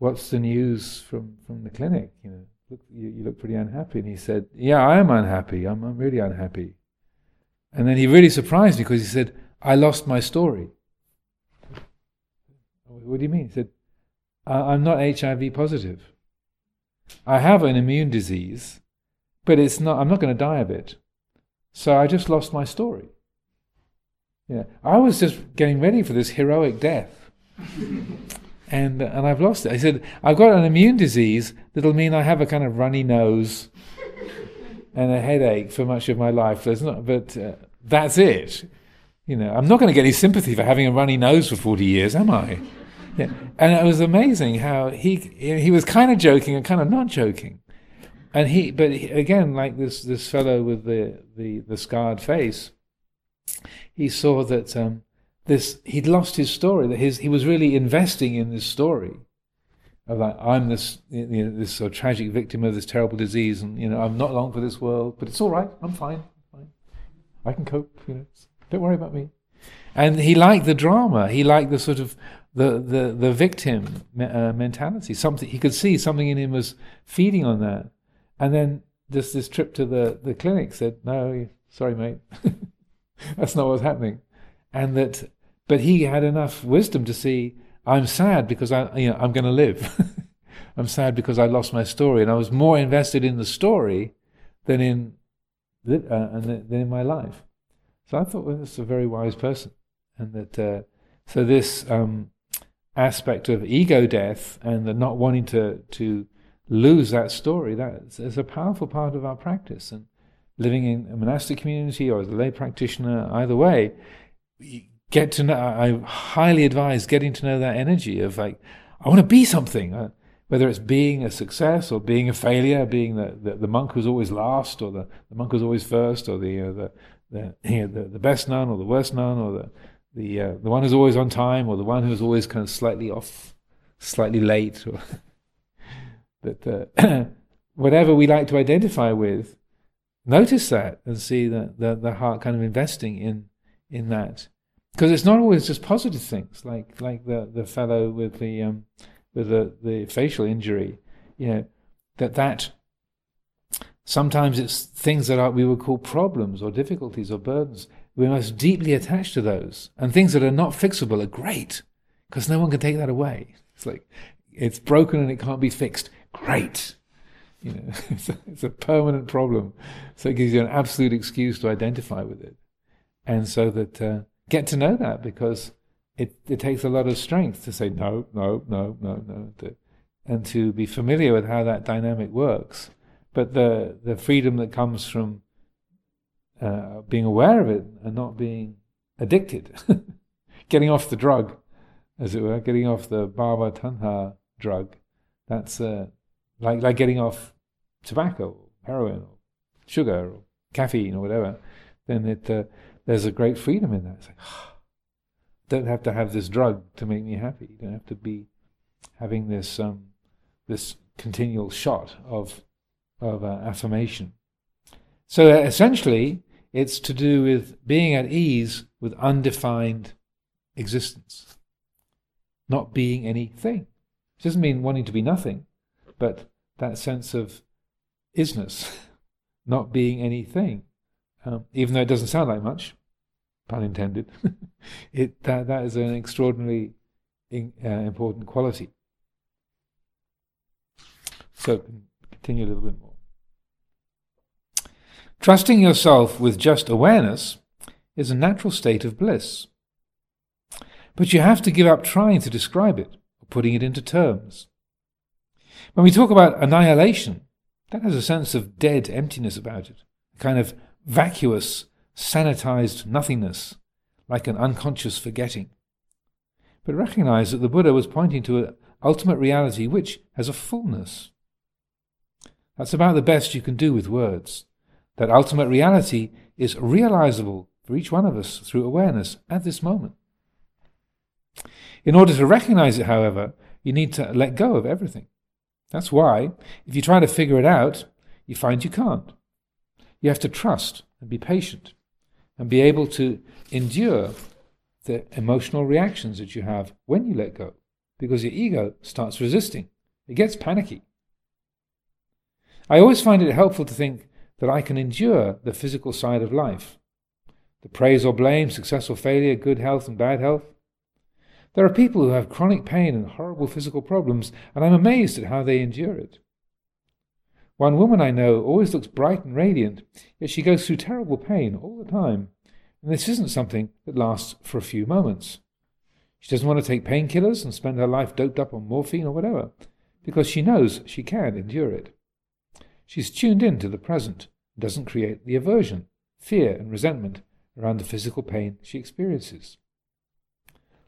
what's the news from, from the clinic? You know, look, you, you, look pretty unhappy. And he said, yeah, I am unhappy. I'm, I'm really unhappy. And then he really surprised me because he said, I lost my story. What do you mean? He said, I'm not HIV positive. I have an immune disease, but it's not, I'm not going to die of it. So I just lost my story. Yeah, I was just getting ready for this heroic death, (laughs) and and I've lost it. I said I've got an immune disease that'll mean I have a kind of runny nose and a headache for much of my life. There's not, but uh, that's it. You know, I'm not going to get any sympathy for having a runny nose for 40 years, am I? Yeah. And it was amazing how he he was kind of joking and kind of not joking. And he, but he, again, like this this fellow with the the, the scarred face, he saw that um, this he'd lost his story. That his he was really investing in this story of like I'm this you know, this sort of tragic victim of this terrible disease, and you know I'm not long for this world, but it's all right. I'm fine. I'm fine. I can cope. You know, don't worry about me. And he liked the drama. He liked the sort of the the the victim uh, mentality. Something he could see something in him was feeding on that. And then just this trip to the the clinic said, "No, sorry, mate, (laughs) that's not what's happening." And that, but he had enough wisdom to see I'm sad because I, you know, I'm going to live. (laughs) I'm sad because I lost my story, and I was more invested in the story than in uh, than in my life. So I thought, well, this is a very wise person, and that uh, so this um, aspect of ego death and the not wanting to to lose that story that is a powerful part of our practice. And living in a monastic community or as a lay practitioner either way get to know i highly advise getting to know that energy of like i want to be something uh, whether it's being a success or being a failure being the, the, the, monk who's always last or the, the monk who's always first or the, uh, the, the, you (laughs) know, the, the best nun or the worst nun or the, the, uh, the one who's always on time or the one who's always kind of slightly off slightly late or (laughs) that uh, (clears throat) whatever we like to identify with notice that and see that the, the heart kind of investing in in that. Because it's not always just positive things like like the the fellow with the um, with the the facial injury you know that that sometimes it's things that are we would call problems or difficulties or burdens we're most deeply attached to those. And things that are not fixable are great because no one can take that away. It's like it's broken and it can't be fixed. Great. You know (laughs) it's a, it's a permanent problem. So it gives you an absolute excuse to identify with it. And so that uh, get to know that because it, it takes a lot of strength to say no, no, no, no, no, to, and to be familiar with how that dynamic works. But the the freedom that comes from uh, being aware of it and not being addicted, (laughs) getting off the drug, as it were, getting off the bhava tanha drug, that's uh, like like getting off tobacco, or heroin, or sugar, or caffeine, or whatever. Then it uh, there's a great freedom in that. It's like, (sighs) don't have to have this drug to make me happy. You don't have to be having this um, this continual shot of of uh, affirmation. So uh, essentially, it's to do with being at ease with undefined existence, not being anything. It doesn't mean wanting to be nothing, but that sense of isness, (laughs) not being anything, um, even though it doesn't sound like much pun intended, (laughs) it, that, that is an extraordinarily in, uh, important quality. So, continue a little bit more. Trusting yourself with just awareness is a natural state of bliss. But you have to give up trying to describe it or putting it into terms. When we talk about annihilation, that has a sense of dead emptiness about it, a kind of vacuous sanitized nothingness, like an unconscious forgetting. But recognize that the Buddha was pointing to an ultimate reality which has a fullness. That's about the best you can do with words. That ultimate reality is realizable for each one of us through awareness at this moment. In order to recognize it, however, you need to let go of everything. That's why, if you try to figure it out, you find you can't. You have to trust and be patient and be able to endure the emotional reactions that you have when you let go, because your ego starts resisting. It gets panicky. I always find it helpful to think that I can endure the physical side of life the praise or blame, success or failure, good health and bad health. There are people who have chronic pain and horrible physical problems, and I'm amazed at how they endure it. One woman I know always looks bright and radiant, yet she goes through terrible pain all the time, And this isn't something that lasts for a few moments. She doesn't want to take painkillers and spend her life doped up on morphine or whatever, because she knows she can endure it. She's tuned in to the present and doesn't create the aversion, fear, and resentment around the physical pain she experiences.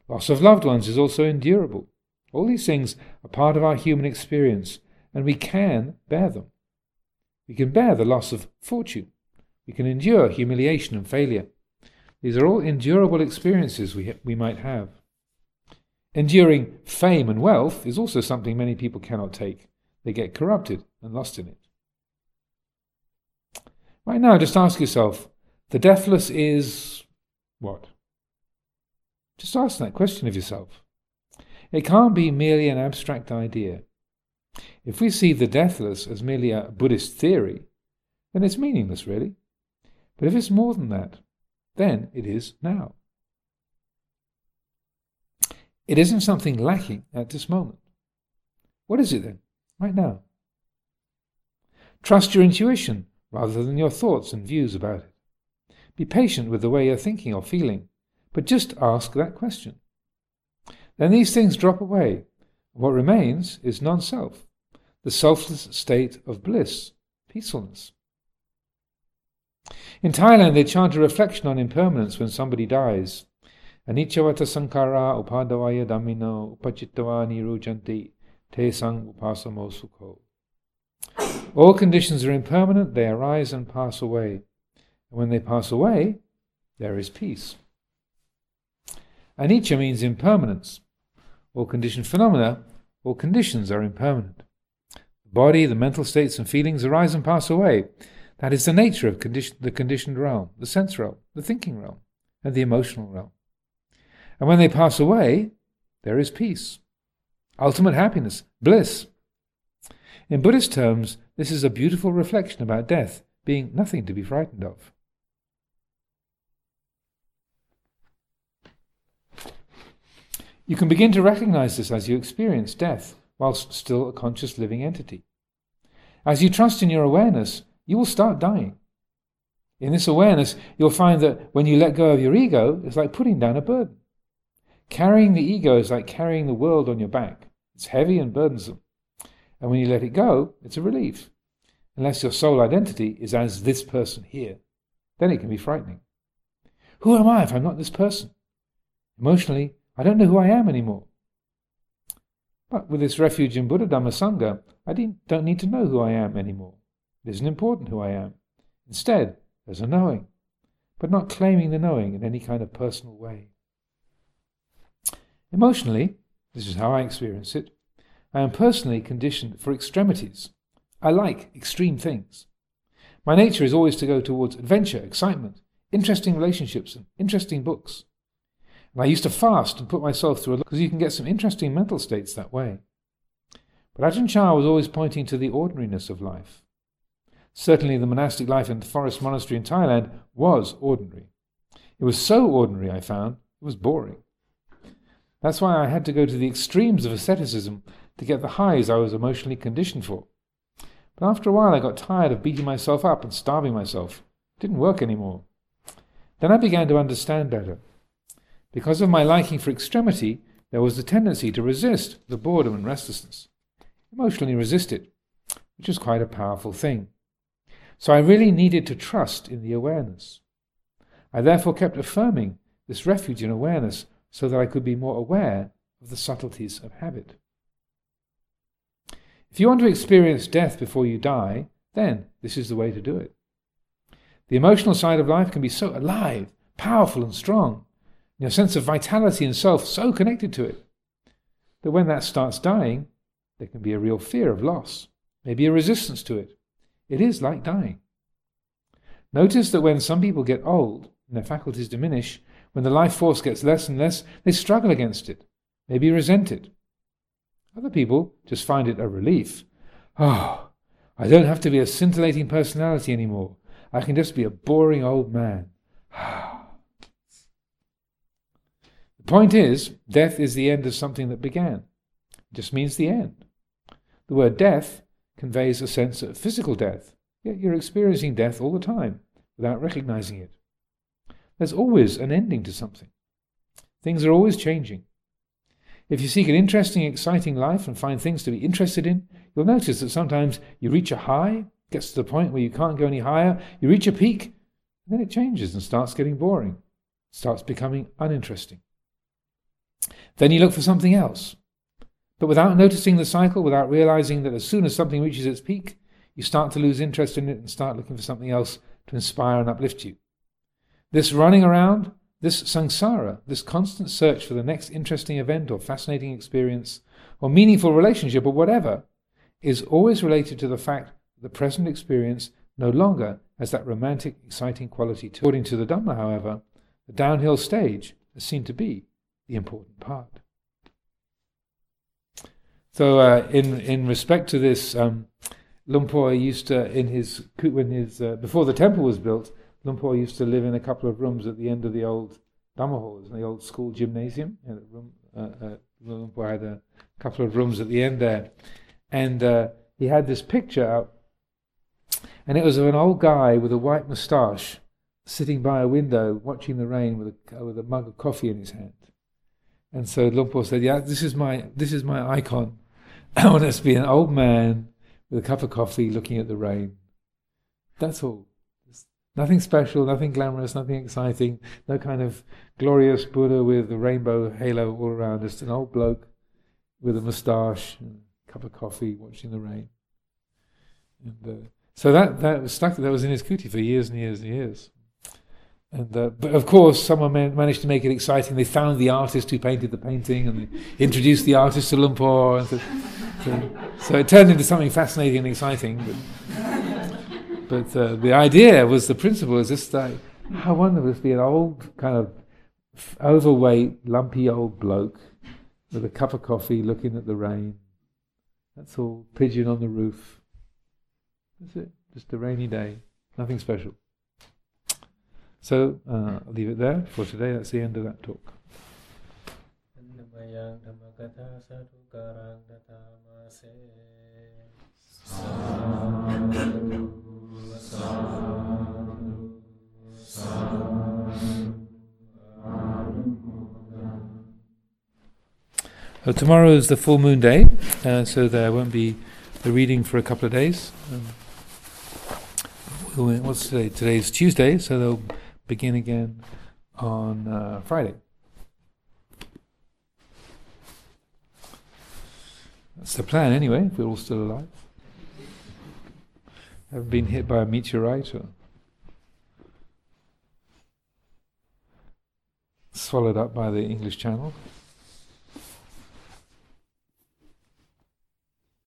Loss of loved ones is also endurable. All these things are part of our human experience, and we can bear them. We can bear the loss of fortune. We can endure humiliation and failure. These are all endurable experiences we, we might have. Enduring fame and wealth is also something many people cannot take. They get corrupted and lost in it. Right now, just ask yourself the deathless is what? Just ask that question of yourself. It can't be merely an abstract idea. If we see the deathless as merely a Buddhist theory, then it's meaningless, really. But if it's more than that, then it is now. It isn't something lacking at this moment. What is it then, right now? Trust your intuition rather than your thoughts and views about it. Be patient with the way you're thinking or feeling, but just ask that question. Then these things drop away. What remains is non self, the selfless state of bliss, peacefulness. In Thailand, they chant a reflection on impermanence when somebody dies. Anichavata sankhara upadavaya dhammino uppajjitva nirujjhanti te sang upasamo sukho. All conditions are impermanent, they arise and pass away. And when they pass away, there is peace. Anicca means impermanence. All conditioned phenomena, all conditions are impermanent. The body, the mental states and feelings arise and pass away. That is the nature of condition, the conditioned realm, the sense realm, the thinking realm, and the emotional realm. And when they pass away, there is peace, ultimate happiness, bliss. In Buddhist terms, this is a beautiful reflection about death being nothing to be frightened of. You can begin to recognize this as you experience death whilst still a conscious living entity. As you trust in your awareness, you will start dying. In this awareness, you'll find that when you let go of your ego, it's like putting down a burden. Carrying the ego is like carrying the world on your back. It's heavy and burdensome. And when you let it go, it's a relief. Unless your sole identity is as this person here, then it can be frightening. Who am I if I'm not this person? Emotionally, I don't know who I am anymore. But with this refuge in Buddha Dhamma Sangha, I don't need to know who I am anymore. It isn't important who I am. Instead, there's a knowing, but not claiming the knowing in any kind of personal way. Emotionally, this is how I experience it, I am personally conditioned for extremities. I like extreme things. My nature is always to go towards adventure, excitement, interesting relationships, and interesting books. And I used to fast and put myself through a because you can get some interesting mental states that way. But Ajahn Chah was always pointing to the ordinariness of life. Certainly, the monastic life in the forest monastery in Thailand was ordinary. It was so ordinary, I found, it was boring. That's why I had to go to the extremes of asceticism to get the highs I was emotionally conditioned for. But after a while, I got tired of beating myself up and starving myself. It didn't work anymore. Then I began to understand better. Because of my liking for extremity, there was a tendency to resist the boredom and restlessness, emotionally resist it, which is quite a powerful thing. So I really needed to trust in the awareness. I therefore kept affirming this refuge in awareness so that I could be more aware of the subtleties of habit. If you want to experience death before you die, then this is the way to do it. The emotional side of life can be so alive, powerful, and strong, your sense of vitality and self so connected to it, that when that starts dying, there can be a real fear of loss, maybe a resistance to it. It is like dying. Notice that when some people get old and their faculties diminish, when the life force gets less and less, they struggle against it, maybe resent it. Other people just find it a relief. Oh, I don't have to be a scintillating personality anymore. I can just be a boring old man. (sighs) the point is, death is the end of something that began. It just means the end. The word death conveys a sense of physical death, yet you're experiencing death all the time without recognizing it. there's always an ending to something. Things are always changing. If you seek an interesting, exciting life and find things to be interested in, you'll notice that sometimes you reach a high, gets to the point where you can't go any higher, you reach a peak, and then it changes and starts getting boring, starts becoming uninteresting. Then you look for something else. But without noticing the cycle, without realizing that as soon as something reaches its peak, you start to lose interest in it and start looking for something else to inspire and uplift you. This running around, this samsara, this constant search for the next interesting event or fascinating experience or meaningful relationship or whatever, is always related to the fact that the present experience no longer has that romantic, exciting quality. To. According to the Dhamma, however, the downhill stage is seen to be the important part. So, uh, in in respect to this, um, Luang Por used to in his when his uh, before the temple was built, Luang Por used to live in a couple of rooms at the end of the old Dhamma halls, the old school gymnasium. room, uh, uh, Luang Por had a couple of rooms at the end there, and uh, he had this picture up, and it was of an old guy with a white moustache sitting by a window watching the rain with a with a mug of coffee in his hand. And so Luang Por said, "Yeah, this is my this is my icon. (laughs) I want us to be an old man with a cup of coffee looking at the rain. That's all." Nothing special, nothing glamorous, nothing exciting, no kind of glorious Buddha with a rainbow halo all around, just an old bloke with a moustache and a cup of coffee watching the rain. And uh, so that, that was stuck, that was in his kuti for years and years and years. And, uh, but of course, someone man- managed to make it exciting. They found the artist who painted the painting and they introduced the artist to. And so, so, so, it turned into something fascinating and exciting. But, but uh, the idea was the principle is just like, how wonderful to be an old, kind of overweight, lumpy old bloke with a cup of coffee looking at the rain. That's all. Pigeon on the roof. That's it. Just a rainy day. Nothing special. So uh, I'll leave it there for today. That's the end of that talk. Tomorrow is the full moon day, uh, so there won't be the reading for a couple of days. Um, what's today? Today's Tuesday, so they'll begin again on uh, Friday. That's the plan, anyway. If we're all still alive, haven't been hit by a meteorite or swallowed up by the English Channel.